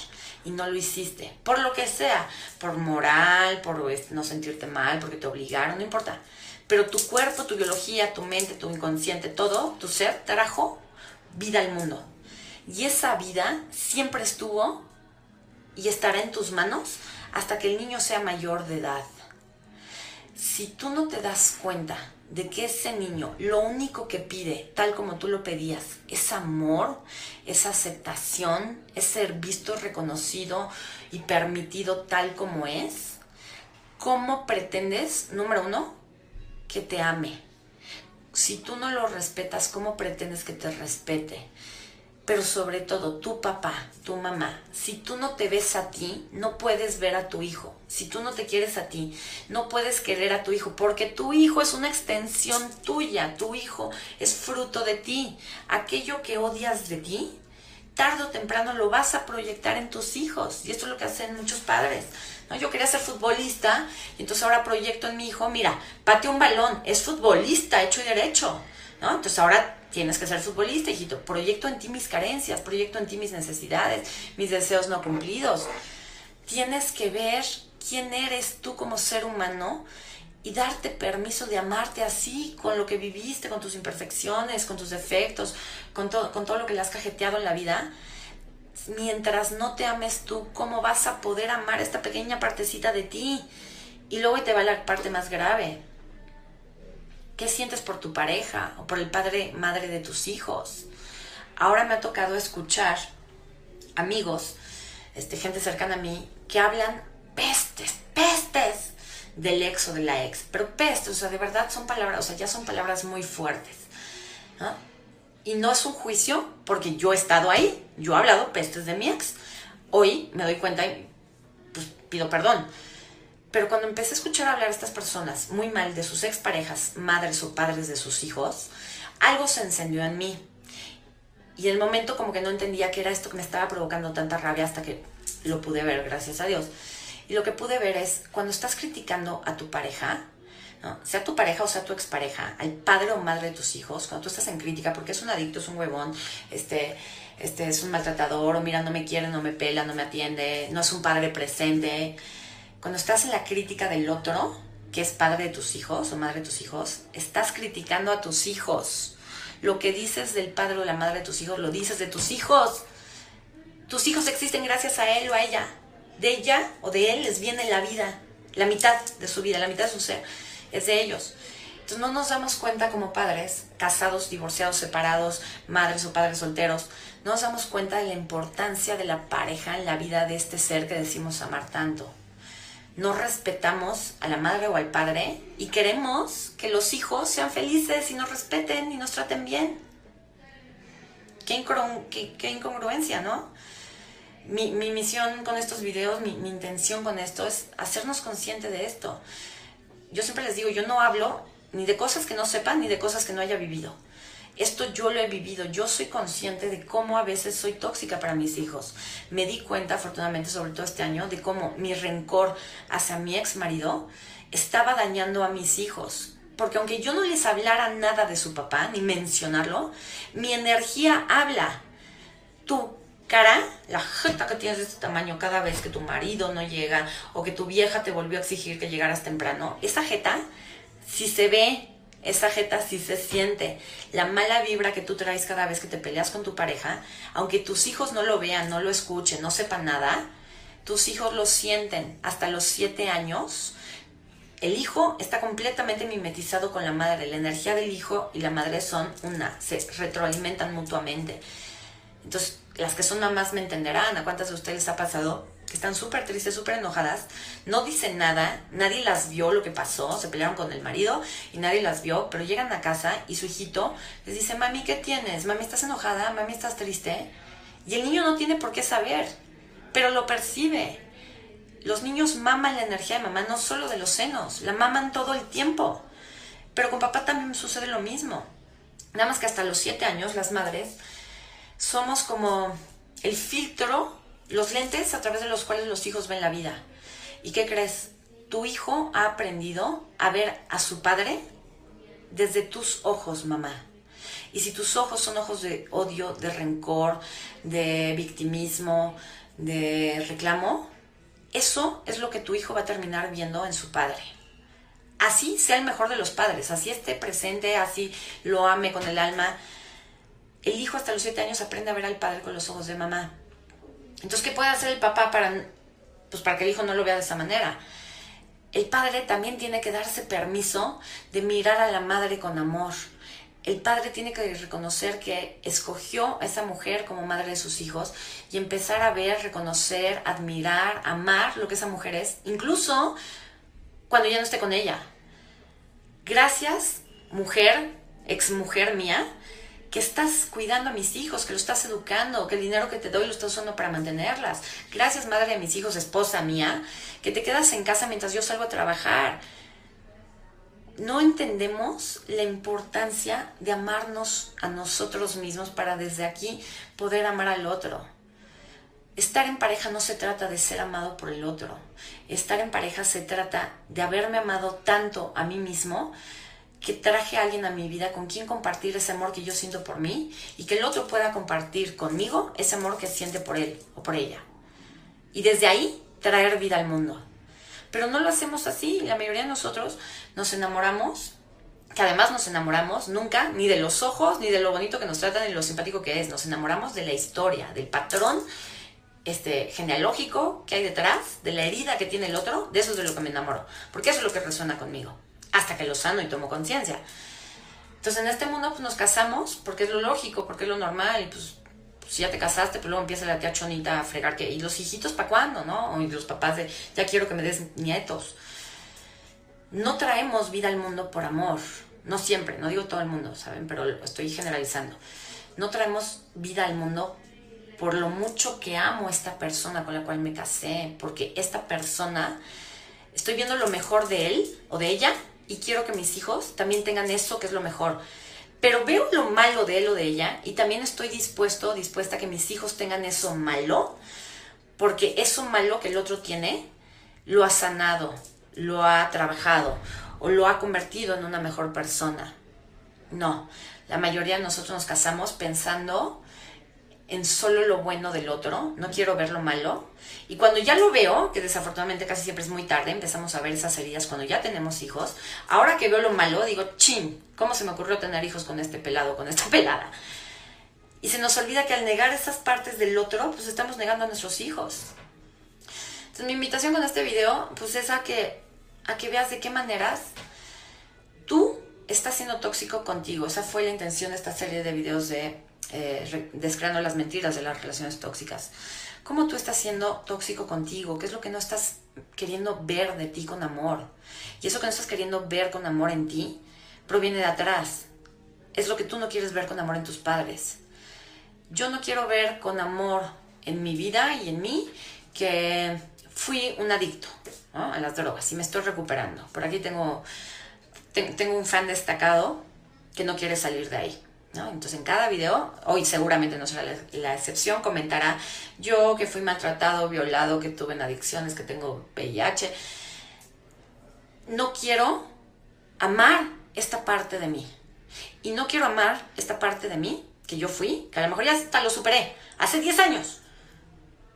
y no lo hiciste, por lo que sea, por moral, por este, no sentirte mal, porque te obligaron, no importa. Pero tu cuerpo, tu biología, tu mente, tu inconsciente, todo, tu ser, trajo vida al mundo. Y esa vida siempre estuvo y estará en tus manos hasta que el niño sea mayor de edad. Si tú no te das cuenta de que ese niño lo único que pide, tal como tú lo pedías, es amor, es aceptación, es ser visto, reconocido y permitido tal como es, ¿cómo pretendes, número uno, que te ame. Si tú no lo respetas, ¿cómo pretendes que te respete? Pero sobre todo, tu papá, tu mamá, si tú no te ves a ti, no puedes ver a tu hijo. Si tú no te quieres a ti, no puedes querer a tu hijo, porque tu hijo es una extensión tuya, tu hijo es fruto de ti. Aquello que odias de ti, tarde o temprano lo vas a proyectar en tus hijos. Y esto es lo que hacen muchos padres ¿no? Yo quería ser futbolista y entonces ahora proyecto en mi hijo, mira, patea un balón, es futbolista, hecho y derecho, ¿no? Entonces ahora tienes que ser futbolista, hijito. Proyecto en ti mis carencias, proyecto en ti mis necesidades, mis deseos no cumplidos. Tienes que ver quién eres tú como ser humano y darte permiso de amarte así, con lo que viviste, con tus imperfecciones, con tus defectos, con, con todo lo que le has cajeteado en la vida mientras no te ames tú, ¿cómo vas a poder amar esta pequeña partecita de ti? Y luego te va la parte más grave. ¿Qué sientes por tu pareja o por el padre, madre de tus hijos? Ahora me ha tocado escuchar amigos, este, gente cercana a mí, que hablan pestes, pestes del ex o de la ex. Pero pestes, o sea, de verdad son palabras, o sea, ya son palabras muy fuertes. ¿no? Y no es un juicio porque yo he estado ahí, yo he hablado pestes de mi ex. Hoy me doy cuenta y pues pido perdón. Pero cuando empecé a escuchar hablar a estas personas muy mal de sus exparejas, madres o padres de sus hijos, algo se encendió en mí. Y el momento como que no entendía qué era esto que me estaba provocando tanta rabia hasta que lo pude ver, gracias a Dios. Y lo que pude ver es cuando estás criticando a tu pareja, sea tu pareja o sea tu expareja, al padre o madre de tus hijos, cuando tú estás en crítica porque es un adicto, es un huevón, este, este es un maltratador, o mira, no me quiere, no me pela, no me atiende, no es un padre presente. Cuando estás en la crítica del otro, que es padre de tus hijos o madre de tus hijos, estás criticando a tus hijos. Lo que dices del padre o la madre de tus hijos, lo dices de tus hijos. Tus hijos existen gracias a él o a ella. De ella o de él les viene la vida, la mitad de su vida, la mitad de su ser es de ellos. Entonces no nos damos cuenta como padres, casados, divorciados, separados, madres o padres solteros, no nos damos cuenta de la importancia de la pareja en la vida de este ser que decimos amar tanto. No respetamos a la madre o al padre y queremos que los hijos sean felices y nos respeten y nos traten bien. Qué, incongruencia, ¿no? Mi, misión con estos videos, mi, intención con esto es hacernos consciente de esto yo siempre les digo, yo no hablo ni de cosas que no sepan ni de cosas que no haya vivido. Esto yo lo he vivido, yo soy consciente de cómo a veces soy tóxica para mis hijos. Me di cuenta, afortunadamente, sobre todo este año, de cómo mi rencor hacia mi ex marido estaba dañando a mis hijos. porque aunque yo no les hablara nada de su papá, ni mencionarlo, mi energía habla. Tu cara, la jeta que tienes de este tamaño cada vez que tu marido no llega o que tu vieja te volvió a exigir que llegaras temprano, esa jeta, si se ve, esa jeta sí se siente. La mala vibra que tú traes cada vez que te peleas con tu pareja, aunque tus hijos no lo vean, no lo escuchen, no sepan nada, tus hijos lo sienten hasta los siete años el hijo está completamente mimetizado con la madre. La energía del hijo y la madre son una, se retroalimentan mutuamente. Entonces, las que son mamás me entenderán. ¿A cuántas de ustedes ha pasado? Que están súper tristes, súper enojadas, no dicen nada, nadie las vio lo que pasó, se pelearon con el marido y nadie las vio, pero llegan a casa y su hijito les dice, mami, ¿qué tienes? Mami, ¿estás enojada? Mami, ¿estás triste? Y el niño no tiene por qué saber, pero lo percibe. Los niños maman la energía de mamá, no solo de los senos, la maman todo el tiempo. Pero con papá también sucede lo mismo. Nada más que hasta los siete años, las madres, somos como el filtro, los lentes a través de los cuales los hijos ven la vida. ¿Y qué crees? Tu hijo ha aprendido a ver a su padre desde tus ojos, mamá. Y si tus ojos son ojos de odio, de rencor, de victimismo, de reclamo, eso es lo que tu hijo va a terminar viendo en su padre. Así sea el mejor de los padres, así esté presente, así lo ame con el alma. El hijo hasta los siete años aprende a ver al padre con los ojos de mamá. Entonces, ¿qué puede hacer el papá para, pues para que el hijo no lo vea de esa manera? El padre también tiene que darse permiso de mirar a la madre con amor, el padre tiene que reconocer que escogió a esa mujer como madre de sus hijos y empezar a ver, reconocer, admirar, amar lo que esa mujer es, incluso cuando ya no esté con ella. Gracias, mujer, ex mujer mía, que estás cuidando a mis hijos, que lo estás educando, que el dinero que te doy lo estás usando para mantenerlas. Gracias, madre de mis hijos, esposa mía, que te quedas en casa mientras yo salgo a trabajar no entendemos la importancia de amarnos a nosotros mismos para desde aquí poder amar al otro. Estar en pareja no se trata de ser amado por el otro. Estar en pareja se trata de haberme amado tanto a mí mismo que traje a alguien a mi vida con quien compartir ese amor que yo siento por mí y que el otro pueda compartir conmigo ese amor que siente por él o por ella. Y desde ahí traer vida al mundo. Pero no lo hacemos así. La mayoría de nosotros nos enamoramos, que además nos enamoramos nunca ni de los ojos, ni de lo bonito que nos tratan, ni lo simpático que es. Nos enamoramos de la historia, del patrón este, genealógico que hay detrás, de la herida que tiene el otro. De eso es de lo que me enamoro. Porque eso es lo que resuena conmigo. Hasta que lo sano y tomo conciencia. Entonces en este mundo pues, nos casamos porque es lo lógico, porque es lo normal. Y pues si ya te casaste, pues luego empieza la tía chonita a fregar que, ¿y los hijitos para cuándo, no? Y los papás de, ya quiero que me des nietos. No traemos vida al mundo por amor, no siempre, no digo todo el mundo, ¿saben? Pero estoy generalizando. No traemos vida al mundo por lo mucho que amo a esta persona con la cual me casé, porque esta persona, estoy viendo lo mejor de él o de ella y quiero que mis hijos también tengan eso que es lo mejor pero veo lo malo de él o de ella y también estoy dispuesto, dispuesta a que mis hijos tengan eso malo, porque eso malo que el otro tiene lo ha sanado, lo ha trabajado o lo ha convertido en una mejor persona. No, la mayoría de nosotros nos casamos pensando en solo lo bueno del otro, no quiero ver lo malo. Y cuando ya lo veo, que desafortunadamente casi siempre es muy tarde, empezamos a ver esas heridas cuando ya tenemos hijos, ahora que veo lo malo, digo, chin, ¿cómo se me ocurrió tener hijos con este pelado, con esta pelada? Y se nos olvida que al negar esas partes del otro, pues estamos negando a nuestros hijos. Entonces mi invitación con este video, pues es a que, a que veas de qué maneras tú estás siendo tóxico contigo. Esa fue la intención de esta serie de videos de eh, descreando las mentiras de las relaciones tóxicas. ¿Cómo tú estás siendo tóxico contigo? ¿Qué es lo que no estás queriendo ver de ti con amor? Y eso que no estás queriendo ver con amor en ti proviene de atrás. Es lo que tú no quieres ver con amor en tus padres. Yo no quiero ver con amor en mi vida y en mí que fui un adicto a las drogas y me estoy recuperando. Por aquí tengo, tengo un fan destacado que no quiere salir de ahí. Entonces en cada video, hoy seguramente no será la, excepción, comentará yo que fui maltratado, violado, que tuve adicciones, que tengo VIH. No quiero amar esta parte de mí. Y no quiero amar esta parte de mí que yo fui, que a lo mejor ya hasta lo superé, hace 10 años.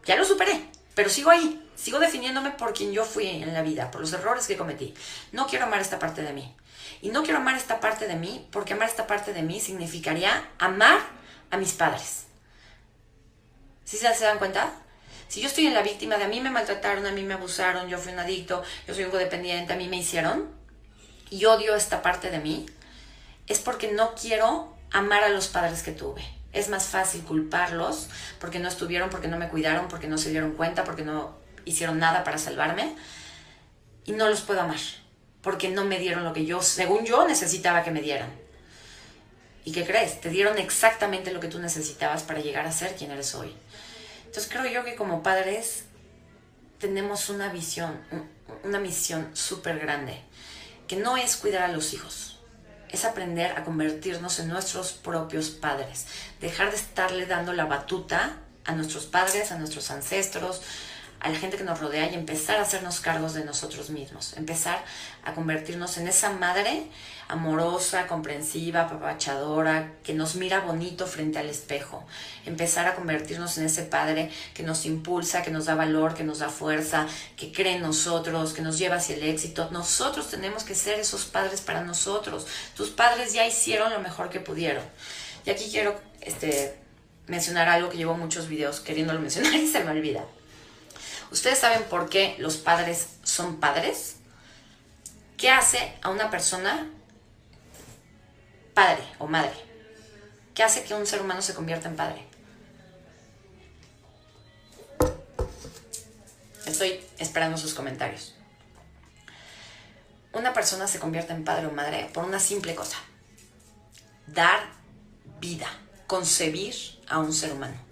Ya lo superé, pero sigo ahí, sigo definiéndome por quien yo fui en la vida, por los errores que cometí. No quiero amar esta parte de mí. Y no quiero amar esta parte de mí porque amar esta parte de mí significaría amar a mis padres. ¿Sí se dan cuenta? Si yo estoy en la víctima de a mí me maltrataron, a mí me abusaron, yo fui un adicto, yo soy un codependiente, a mí me hicieron, y odio esta parte de mí, es porque no quiero amar a los padres que tuve. Es más fácil culparlos porque no estuvieron, porque no me cuidaron, porque no se dieron cuenta, porque no hicieron nada para salvarme. Y no los puedo amar porque no me dieron lo que yo, según yo, necesitaba que me dieran. ¿Y qué crees? Te dieron exactamente lo que tú necesitabas para llegar a ser quien eres hoy. Entonces creo yo que como padres tenemos una visión, una misión súper grande, que no es cuidar a los hijos, es aprender a convertirnos en nuestros propios padres, dejar de estarle dando la batuta a nuestros padres, a nuestros ancestros, a la gente que nos rodea y empezar a hacernos cargos de nosotros mismos, empezar a convertirnos en esa madre amorosa, comprensiva, apapachadora, que nos mira bonito frente al espejo, empezar a convertirnos en ese padre que nos impulsa, que nos da valor, que nos da fuerza, que cree en nosotros, que nos lleva hacia el éxito. Nosotros tenemos que ser esos padres para nosotros. Tus padres ya hicieron lo mejor que pudieron. Y aquí quiero este, mencionar algo que llevo muchos videos queriéndolo mencionar y se me olvida. ¿Ustedes saben por qué los padres son padres? ¿Qué hace a una persona padre o madre? ¿Qué hace que un ser humano se convierta en padre? Estoy esperando sus comentarios. Una persona se convierte en padre o madre por una simple cosa. Dar vida, concebir a un ser humano.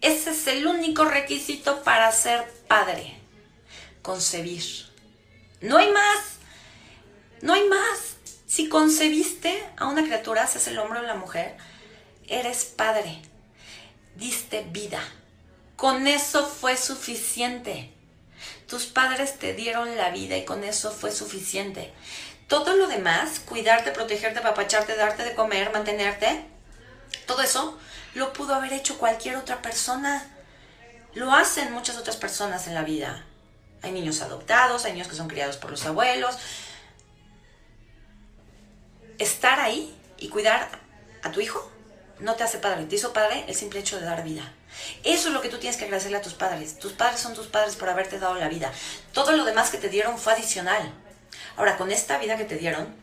Ese es el único requisito para ser padre. Concebir. No hay más. No hay más. Si concebiste a una criatura, seas el hombre o la mujer, eres padre. Diste vida. Con eso fue suficiente. Tus padres te dieron la vida y con eso fue suficiente. Todo lo demás, cuidarte, protegerte, papacharte, darte de comer, mantenerte, todo eso lo pudo haber hecho cualquier otra persona. Lo hacen muchas otras personas en la vida. Hay niños adoptados, hay niños que son criados por los abuelos. Estar ahí y cuidar a tu hijo no te hace padre, te hizo padre el simple hecho de dar vida. Eso es lo que tú tienes que agradecerle a tus padres. Tus padres son tus padres por haberte dado la vida. Todo lo demás que te dieron fue adicional. Ahora, con esta vida que te dieron,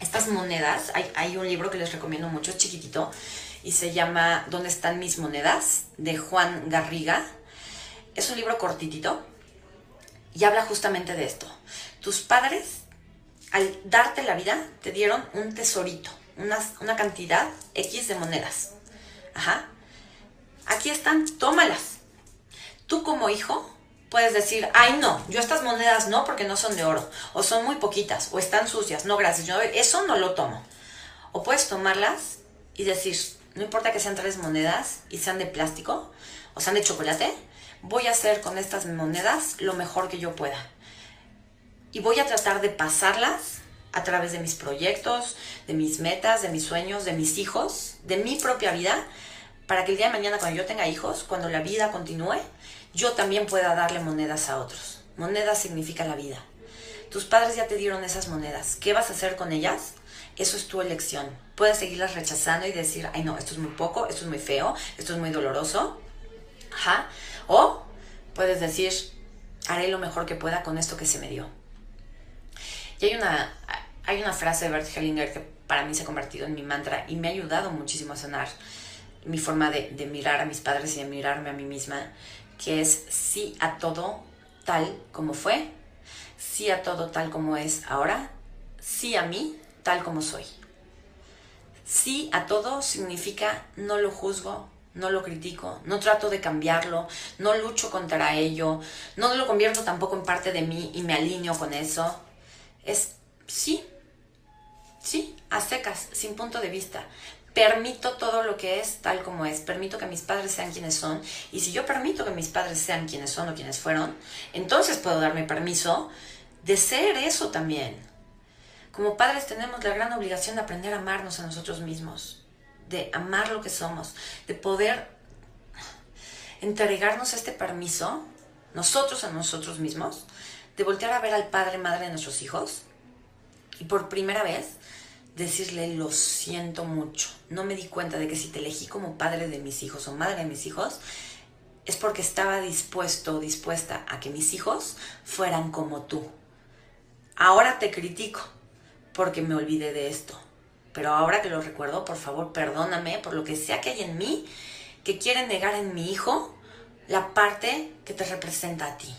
estas monedas, hay, un libro que les recomiendo mucho, chiquitito, y se llama ¿Dónde están mis monedas? de Juan Garriga. Es un libro cortitito y habla justamente de esto. Tus padres, al darte la vida, te dieron un tesorito, una, una cantidad X de monedas. Ajá. Aquí están, tómalas. Tú como hijo puedes decir, ay no, yo estas monedas no porque no son de oro, o son muy poquitas, o están sucias, no gracias, eso no lo tomo. O puedes tomarlas y decir, no importa que sean tres monedas y sean de plástico o sean de chocolate, voy a hacer con estas monedas lo mejor que yo pueda. Y voy a tratar de pasarlas a través de mis proyectos, de mis metas, de mis sueños, de mis hijos, de mi propia vida, para que el día de mañana cuando yo tenga hijos, cuando la vida continúe, yo también pueda darle monedas a otros. Monedas significa la vida. Tus padres ya te dieron esas monedas. ¿Qué vas a hacer con ellas? Eso es tu elección. Puedes seguirlas rechazando y decir, ay no, esto es muy poco, esto es muy feo, esto es muy doloroso. O puedes decir, haré lo mejor que pueda con esto que se me dio. Y hay una, hay una frase de Bert Hellinger que para mí se ha convertido en mi mantra y me ha ayudado muchísimo a sanar mi forma de, de mirar a mis padres y de mirarme a mí misma, que es sí a todo tal como fue, sí a todo tal como es ahora, sí a mí tal como soy. Sí a todo significa no lo juzgo, no lo critico, no trato de cambiarlo, no lucho contra ello, no lo convierto tampoco en parte de mí y me alineo con eso. Es sí, sí, a secas, sin punto de vista. Permito todo lo que es tal como es, permito que mis padres sean quienes son, y si yo permito que mis padres sean quienes son o quienes fueron, entonces puedo darme permiso de ser eso también Como padres tenemos la gran obligación de aprender a amarnos a nosotros mismos, de amar lo que somos, de poder entregarnos este permiso, nosotros a nosotros mismos, de voltear a ver al padre, madre de nuestros hijos y por primera vez decirle lo siento mucho. No me di cuenta de que si te elegí como padre de mis hijos o madre de mis hijos, es porque estaba dispuesto o dispuesta a que mis hijos fueran como tú. Ahora te critico porque me olvidé de esto. Pero ahora que lo recuerdo, por favor, perdóname por lo que sea que hay en mí que quiere negar en mi hijo la parte que te representa a ti.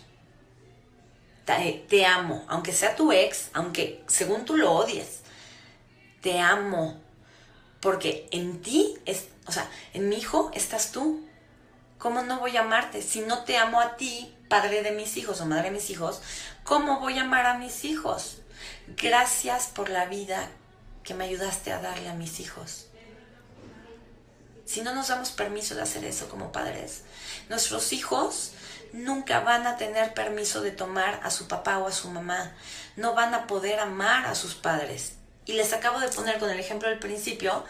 Te, amo, aunque sea tu ex, aunque según tú lo odies. Te amo. Porque en ti, es, o sea, en mi hijo estás tú. ¿Cómo no voy a amarte? Si no te amo a ti, padre de mis hijos o madre de mis hijos, ¿cómo voy a amar a mis hijos? Gracias por la vida que me ayudaste a darle a mis hijos. Si no nos damos permiso de hacer eso como padres, nuestros hijos nunca van a tener permiso de tomar a su papá o a su mamá. No van a poder amar a sus padres. Y les acabo de poner con el ejemplo del principio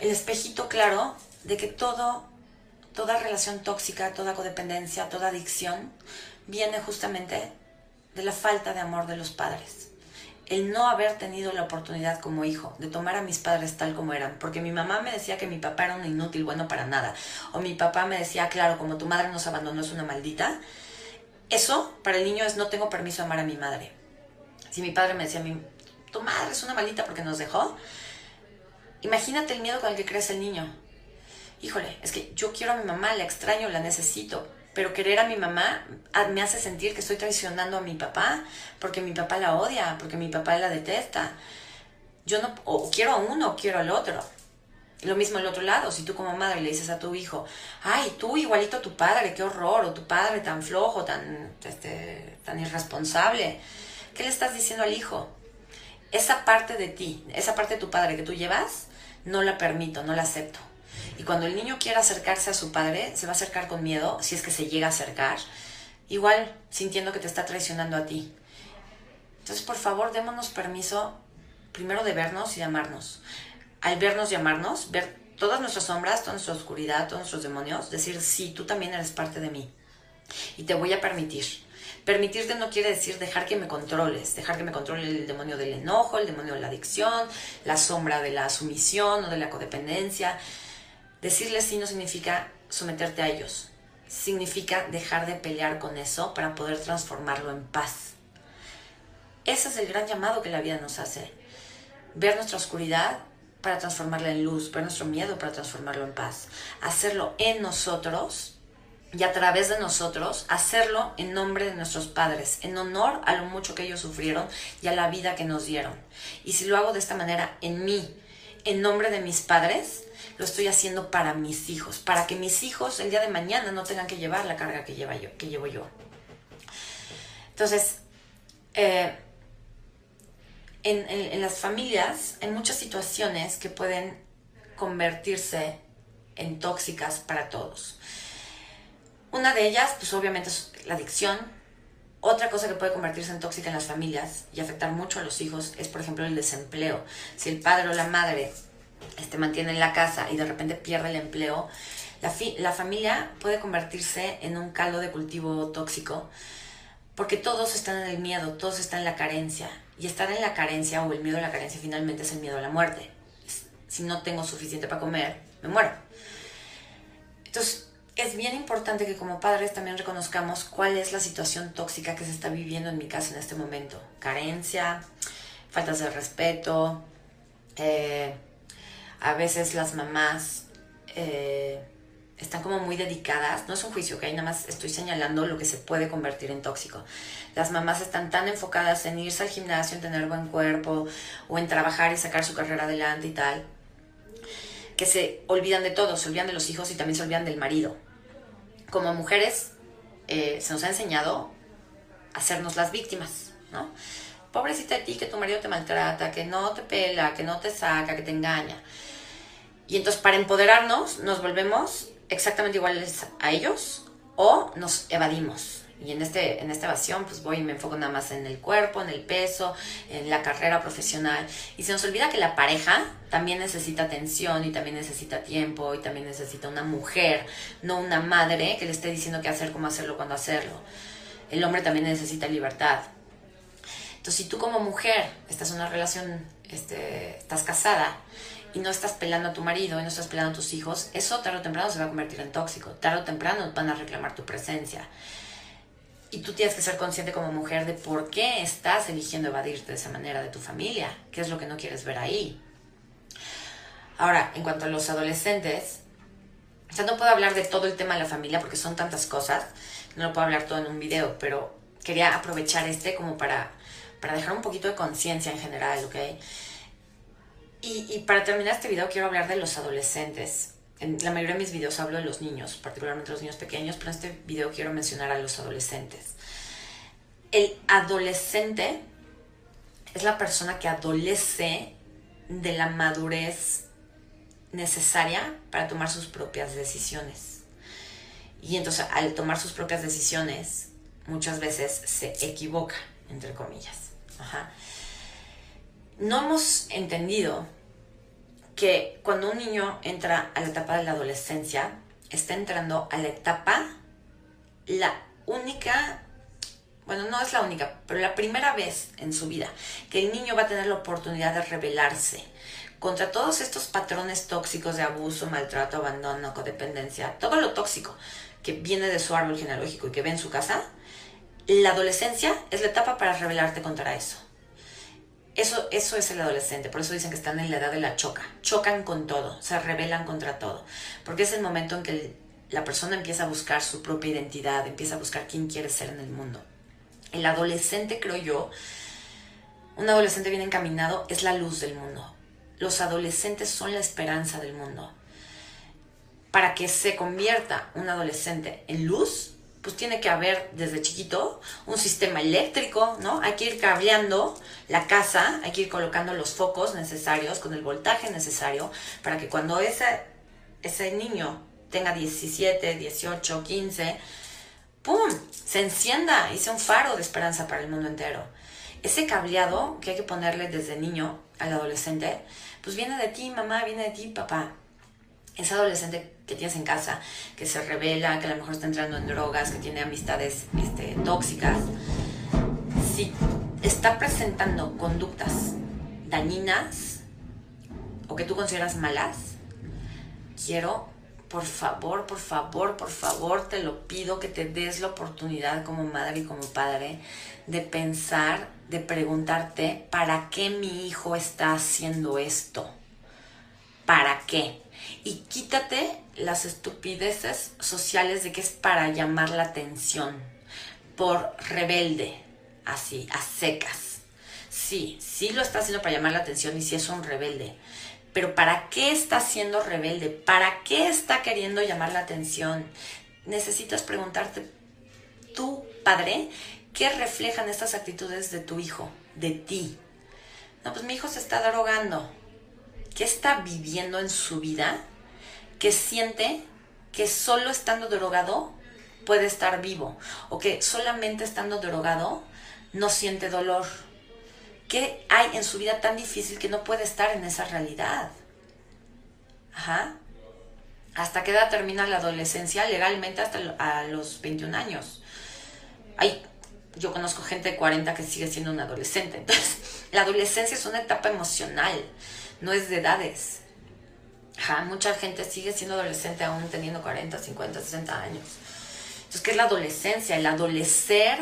el espejito claro de que todo, toda relación tóxica, toda codependencia, toda adicción viene justamente de la falta de amor de los padres. El no haber tenido la oportunidad como hijo de tomar a mis padres tal como eran, porque mi mamá me decía que mi papá era un inútil, bueno para nada, o mi papá me decía, claro, como tu madre nos abandonó es una maldita, eso para el niño es no tengo permiso de amar a mi madre. Si mi padre me decía, tu madre es una maldita porque nos dejó, imagínate el miedo con el que crece el niño. Híjole, es que yo quiero a mi mamá, la extraño, la necesito, pero querer a mi mamá me hace sentir que estoy traicionando a mi papá, porque mi papá la odia, porque mi papá la detesta. Yo no, o quiero a uno o quiero al otro. Lo mismo el otro lado, si tú como madre le dices a tu hijo, ay, tú igualito a tu padre, qué horror, o tu padre tan flojo, tan, este, tan irresponsable, ¿qué le estás diciendo al hijo? Esa parte de ti, esa parte de tu padre que tú llevas, no la permito, no la acepto. Y cuando el niño quiera acercarse a su padre, se va a acercar con miedo, si es que se llega a acercar, igual sintiendo que te está traicionando a ti. Entonces, por favor, démonos permiso primero de vernos y de amarnos. Al vernos y amarnos, ver todas nuestras sombras, toda nuestra oscuridad, todos nuestros demonios, decir, sí, tú también eres parte de mí. Y te voy a permitir. Permitirte no quiere decir dejar que me controles, dejar que me controle el demonio del enojo, el demonio de la adicción, la sombra de la sumisión o de la codependencia. Decirles sí no significa someterte a ellos, significa dejar de pelear con eso para poder transformarlo en paz. Ese es el gran llamado que la vida nos hace. Ver nuestra oscuridad para transformarla en luz, ver nuestro miedo para transformarlo en paz. Hacerlo en nosotros y a través de nosotros, hacerlo en nombre de nuestros padres, en honor a lo mucho que ellos sufrieron y a la vida que nos dieron. Y si lo hago de esta manera en mí, en nombre de mis padres, lo estoy haciendo para mis hijos, para que mis hijos el día de mañana no tengan que llevar la carga que, lleva yo, que llevo yo. Entonces, eh, en, las familias hay muchas situaciones que pueden convertirse en tóxicas para todos. Una de ellas, pues obviamente es la adicción. Otra cosa que puede convertirse en tóxica en las familias y afectar mucho a los hijos es, por ejemplo, el desempleo. Si el padre o la madre este, mantiene en la casa y de repente pierde el empleo, la, la familia puede convertirse en un caldo de cultivo tóxico porque todos están en el miedo, todos están en la carencia. Y estar en la carencia o el miedo a la carencia finalmente es el miedo a la muerte. Si no tengo suficiente para comer, me muero. Entonces, es bien importante que como padres también reconozcamos cuál es la situación tóxica que se está viviendo en mi casa en este momento. Carencia, faltas de respeto, eh, a veces las mamás eh, están como muy dedicadas, no es un juicio, que ahí nada más estoy señalando lo que se puede convertir en tóxico. Las mamás están tan enfocadas en irse al gimnasio, en tener buen cuerpo, o en trabajar y sacar su carrera adelante y tal, que se olvidan de todo, se olvidan de los hijos y también se olvidan del marido. Como mujeres eh, se nos ha enseñado a hacernos las víctimas, ¿no? Pobrecita de ti, que tu marido te maltrata, que no te pela, que no te saca, que te engaña. Y entonces para empoderarnos nos volvemos exactamente iguales a ellos o nos evadimos Y en, este, en esta evasión, pues voy y me enfoco nada más en el cuerpo, en el peso, en la carrera profesional. Y se nos olvida que la pareja también necesita atención y también necesita tiempo y también necesita una mujer, no una madre que le esté diciendo qué hacer, cómo hacerlo, cuándo hacerlo. El hombre también necesita libertad. Entonces, si tú como mujer estás en una relación, este, estás casada y no estás pelando a tu marido y no estás pelando a tus hijos, eso tarde o temprano se va a convertir en tóxico. Tarde o temprano van a reclamar tu presencia. Y tú tienes que ser consciente como mujer de por qué estás eligiendo evadirte de esa manera de tu familia, qué es lo que no quieres ver ahí. Ahora, en cuanto a los adolescentes, o sea, no puedo hablar de todo el tema de la familia porque son tantas cosas, no lo puedo hablar todo en un video, pero quería aprovechar este como para, para dejar un poquito de conciencia en general, ¿ok? Y, para terminar este video quiero hablar de los adolescentes en la mayoría de mis videos hablo de los niños, particularmente los niños pequeños, pero en este video quiero mencionar a los adolescentes. El adolescente es la persona que adolece de la madurez necesaria para tomar sus propias decisiones. Y entonces al tomar sus propias decisiones, muchas veces se equivoca, entre comillas. No hemos entendido que cuando un niño entra a la etapa de la adolescencia, está entrando a la etapa, la única, bueno, no es la única, pero la primera vez en su vida que el niño va a tener la oportunidad de rebelarse contra todos estos patrones tóxicos de abuso, maltrato, abandono, codependencia, todo lo tóxico que viene de su árbol genealógico y que ve en su casa, la adolescencia es la etapa para rebelarte contra eso. Eso, eso es el adolescente, por eso dicen que están en la edad de la choca. Chocan con todo, se rebelan contra todo. Porque es el momento en que la persona empieza a buscar su propia identidad, empieza a buscar quién quiere ser en el mundo. El adolescente, creo yo, un adolescente bien encaminado es la luz del mundo. Los adolescentes son la esperanza del mundo. Para que se convierta un adolescente en luz, pues tiene que haber desde chiquito un sistema eléctrico, ¿no? Hay que ir cableando la casa, hay que ir colocando los focos necesarios con el voltaje necesario para que cuando ese, ese niño tenga 17, 18, 15, ¡pum! Se encienda y sea un faro de esperanza para el mundo entero. Ese cableado que hay que ponerle desde niño al adolescente, pues viene de ti, mamá, viene de ti, papá ese adolescente que tienes en casa, que se revela, que a lo mejor está entrando en drogas, que tiene amistades este, tóxicas, si está presentando conductas dañinas o que tú consideras malas, quiero, por favor, por favor, por favor, te lo pido que te des la oportunidad como madre y como padre de pensar, de preguntarte, ¿para qué mi hijo está haciendo esto? ¿Para qué? Y quítate las estupideces sociales de que es para llamar la atención, por rebelde, así, a secas. Sí, sí lo está haciendo para llamar la atención y sí es un rebelde. Pero ¿para qué está siendo rebelde? ¿Para qué está queriendo llamar la atención? Necesitas preguntarte, tú, padre, ¿qué reflejan estas actitudes de tu hijo, de ti? No, pues mi hijo se está drogando. ¿Qué está viviendo en su vida que siente que solo estando drogado puede estar vivo o que solamente estando drogado no siente dolor. ¿Qué hay en su vida tan difícil que no puede estar en esa realidad? Ajá. ¿Hasta qué edad termina la adolescencia? Legalmente hasta a los 21 años. Ay, yo conozco gente de 40 que sigue siendo un adolescente. Entonces, la adolescencia es una etapa emocional, no es de edades mucha gente sigue siendo adolescente aún teniendo 40, 50, 60 años. Entonces, ¿qué es la adolescencia? El adolecer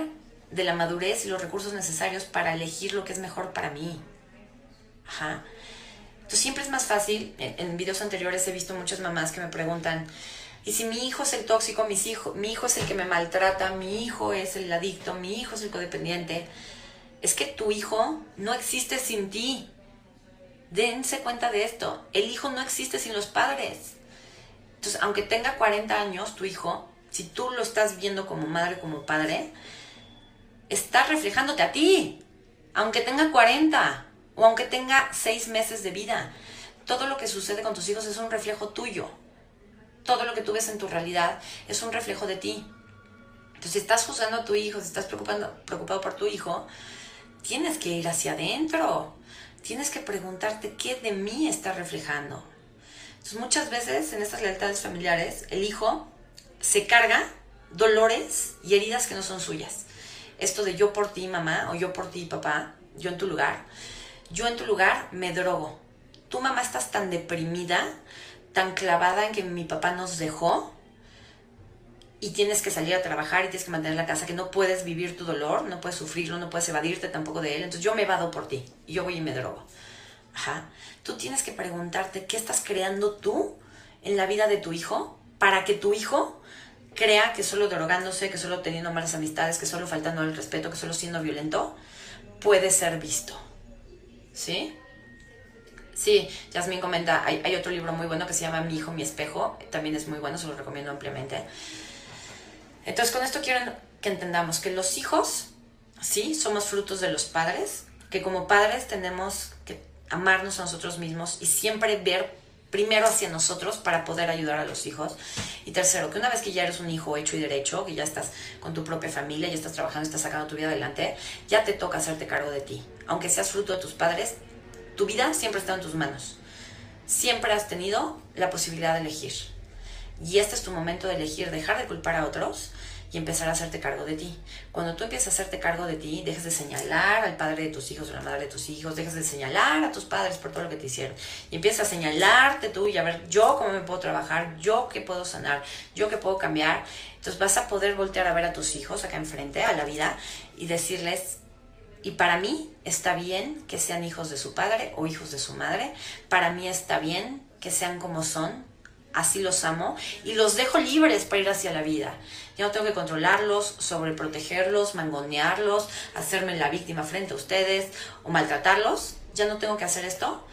de la madurez y los recursos necesarios para elegir lo que es mejor para mí. Ajá. Entonces siempre es más fácil, en, videos anteriores he visto muchas mamás que me preguntan, ¿y si mi hijo es el tóxico, mis hijo, mi hijo es el que me maltrata, mi hijo es el adicto, mi hijo es el codependiente? Es que tu hijo no existe sin ti. Dense cuenta de esto. El hijo no existe sin los padres. Entonces, aunque tenga 40 años tu hijo, si tú lo estás viendo como madre, como padre, está reflejándote a ti. Aunque tenga 40 o aunque tenga 6 meses de vida. Todo lo que sucede con tus hijos es un reflejo tuyo. Todo lo que tú ves en tu realidad es un reflejo de ti. Entonces, si estás juzgando a tu hijo, si estás preocupando, preocupado por tu hijo, tienes que ir hacia adentro. Tienes que preguntarte qué de mí está reflejando. Entonces, muchas veces en estas lealtades familiares, el hijo se carga dolores y heridas que no son suyas. Esto de yo por ti, mamá, o yo por ti, papá, yo en tu lugar. Yo en tu lugar me drogo. Tu mamá estás tan deprimida, tan clavada en que mi papá nos dejó y tienes que salir a trabajar y tienes que mantener la casa, que no puedes vivir tu dolor, no puedes sufrirlo, no puedes evadirte tampoco de él. Entonces yo me evado por ti yo voy y me drogo. Ajá. Tú tienes que preguntarte qué estás creando tú en la vida de tu hijo para que tu hijo crea que solo drogándose, que solo teniendo malas amistades, que solo faltando al respeto, que solo siendo violento, puede ser visto. ¿Sí? Sí, Jasmine comenta, hay, hay, otro libro muy bueno que se llama Mi hijo, mi espejo, también es muy bueno, se lo recomiendo ampliamente. Entonces con esto quiero que entendamos que los hijos, sí, somos frutos de los padres, que como padres tenemos que amarnos a nosotros mismos y siempre ver primero hacia nosotros para poder ayudar a los hijos. Y tercero, que una vez que ya eres un hijo hecho y derecho, que ya estás con tu propia familia, ya estás trabajando, estás sacando tu vida adelante, ya te toca hacerte cargo de ti. Aunque seas fruto de tus padres, tu vida siempre está en tus manos. Siempre has tenido la posibilidad de elegir. Y este es tu momento de elegir dejar de culpar a otros y empezar a hacerte cargo de ti. Cuando tú empiezas a hacerte cargo de ti, dejas de señalar al padre de tus hijos o la madre de tus hijos, dejas de señalar a tus padres por todo lo que te hicieron y empiezas a señalarte tú y a ver yo cómo me puedo trabajar, yo qué puedo sanar, yo qué puedo cambiar. Entonces vas a poder voltear a ver a tus hijos acá enfrente, a la vida, y decirles, y para mí está bien que sean hijos de su padre o hijos de su madre, para mí está bien que sean como son, así los amo y los dejo libres para ir hacia la vida. Ya no tengo que controlarlos, sobreprotegerlos, mangonearlos, hacerme la víctima frente a ustedes o maltratarlos. Ya no tengo que hacer esto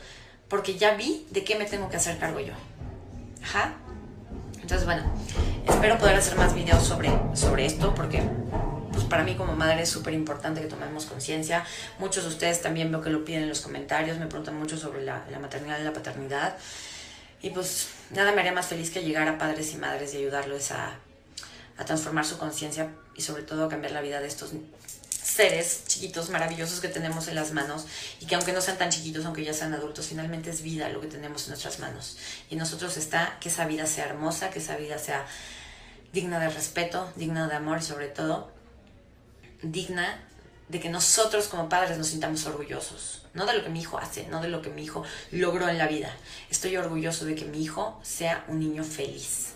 porque ya vi de qué me tengo que hacer cargo yo. Ajá. Entonces, bueno, espero poder hacer más videos sobre, sobre esto porque pues para mí como madre es súper importante que tomemos conciencia. Muchos de ustedes también veo que lo piden en los comentarios, me preguntan mucho sobre la, la maternidad y la paternidad. Y pues nada me haría más feliz que llegar a padres y madres y ayudarlos a, transformar su conciencia y sobre todo a cambiar la vida de estos seres chiquitos, maravillosos que tenemos en las manos y que aunque no sean tan chiquitos, aunque ya sean adultos, finalmente es vida lo que tenemos en nuestras manos. Y nosotros está que esa vida sea hermosa, que esa vida sea digna de respeto, digna de amor y sobre todo digna de que nosotros como padres nos sintamos orgullosos, no de lo que mi hijo hace, no de lo que mi hijo logró en la vida. Estoy orgulloso de que mi hijo sea un niño feliz.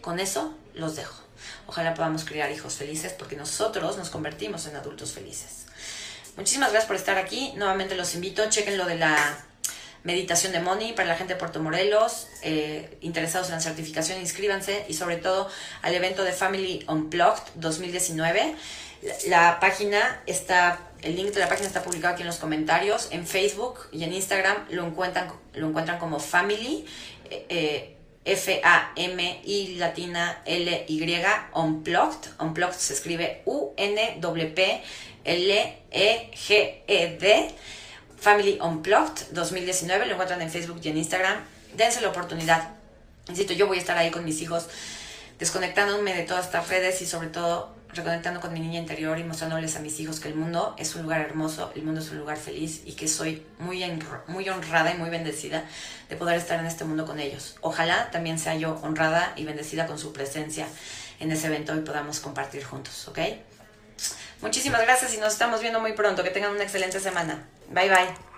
Con eso los dejo. Ojalá podamos criar hijos felices porque nosotros nos convertimos en adultos felices. Muchísimas gracias por estar aquí. Nuevamente los invito, chequen lo de la meditación de Money para la gente de Puerto Morelos, eh, interesados en la certificación, inscríbanse y sobre todo al evento de Family Unplugged 2019. La, página está, el link de la página está publicado aquí en los comentarios. En Facebook y en Instagram lo encuentran, lo encuentran como Family, eh, F-A-M-I latina L-Y, Unplugged. Unplugged se escribe U-N-W-P-L-E-G-E-D. Family Unplugged 2019, lo encuentran en Facebook y en Instagram. Dense la oportunidad. Insisto, yo voy a estar ahí con mis hijos, desconectándome de todas estas redes y sobre todo reconectando con mi niña interior y mostrándoles a mis hijos que el mundo es un lugar hermoso, el mundo es un lugar feliz y que soy muy, muy honrada y muy bendecida de poder estar en este mundo con ellos. Ojalá también sea yo honrada y bendecida con su presencia en ese evento y podamos compartir juntos, ¿ok? Muchísimas gracias y nos estamos viendo muy pronto. Que tengan una excelente semana. Bye bye.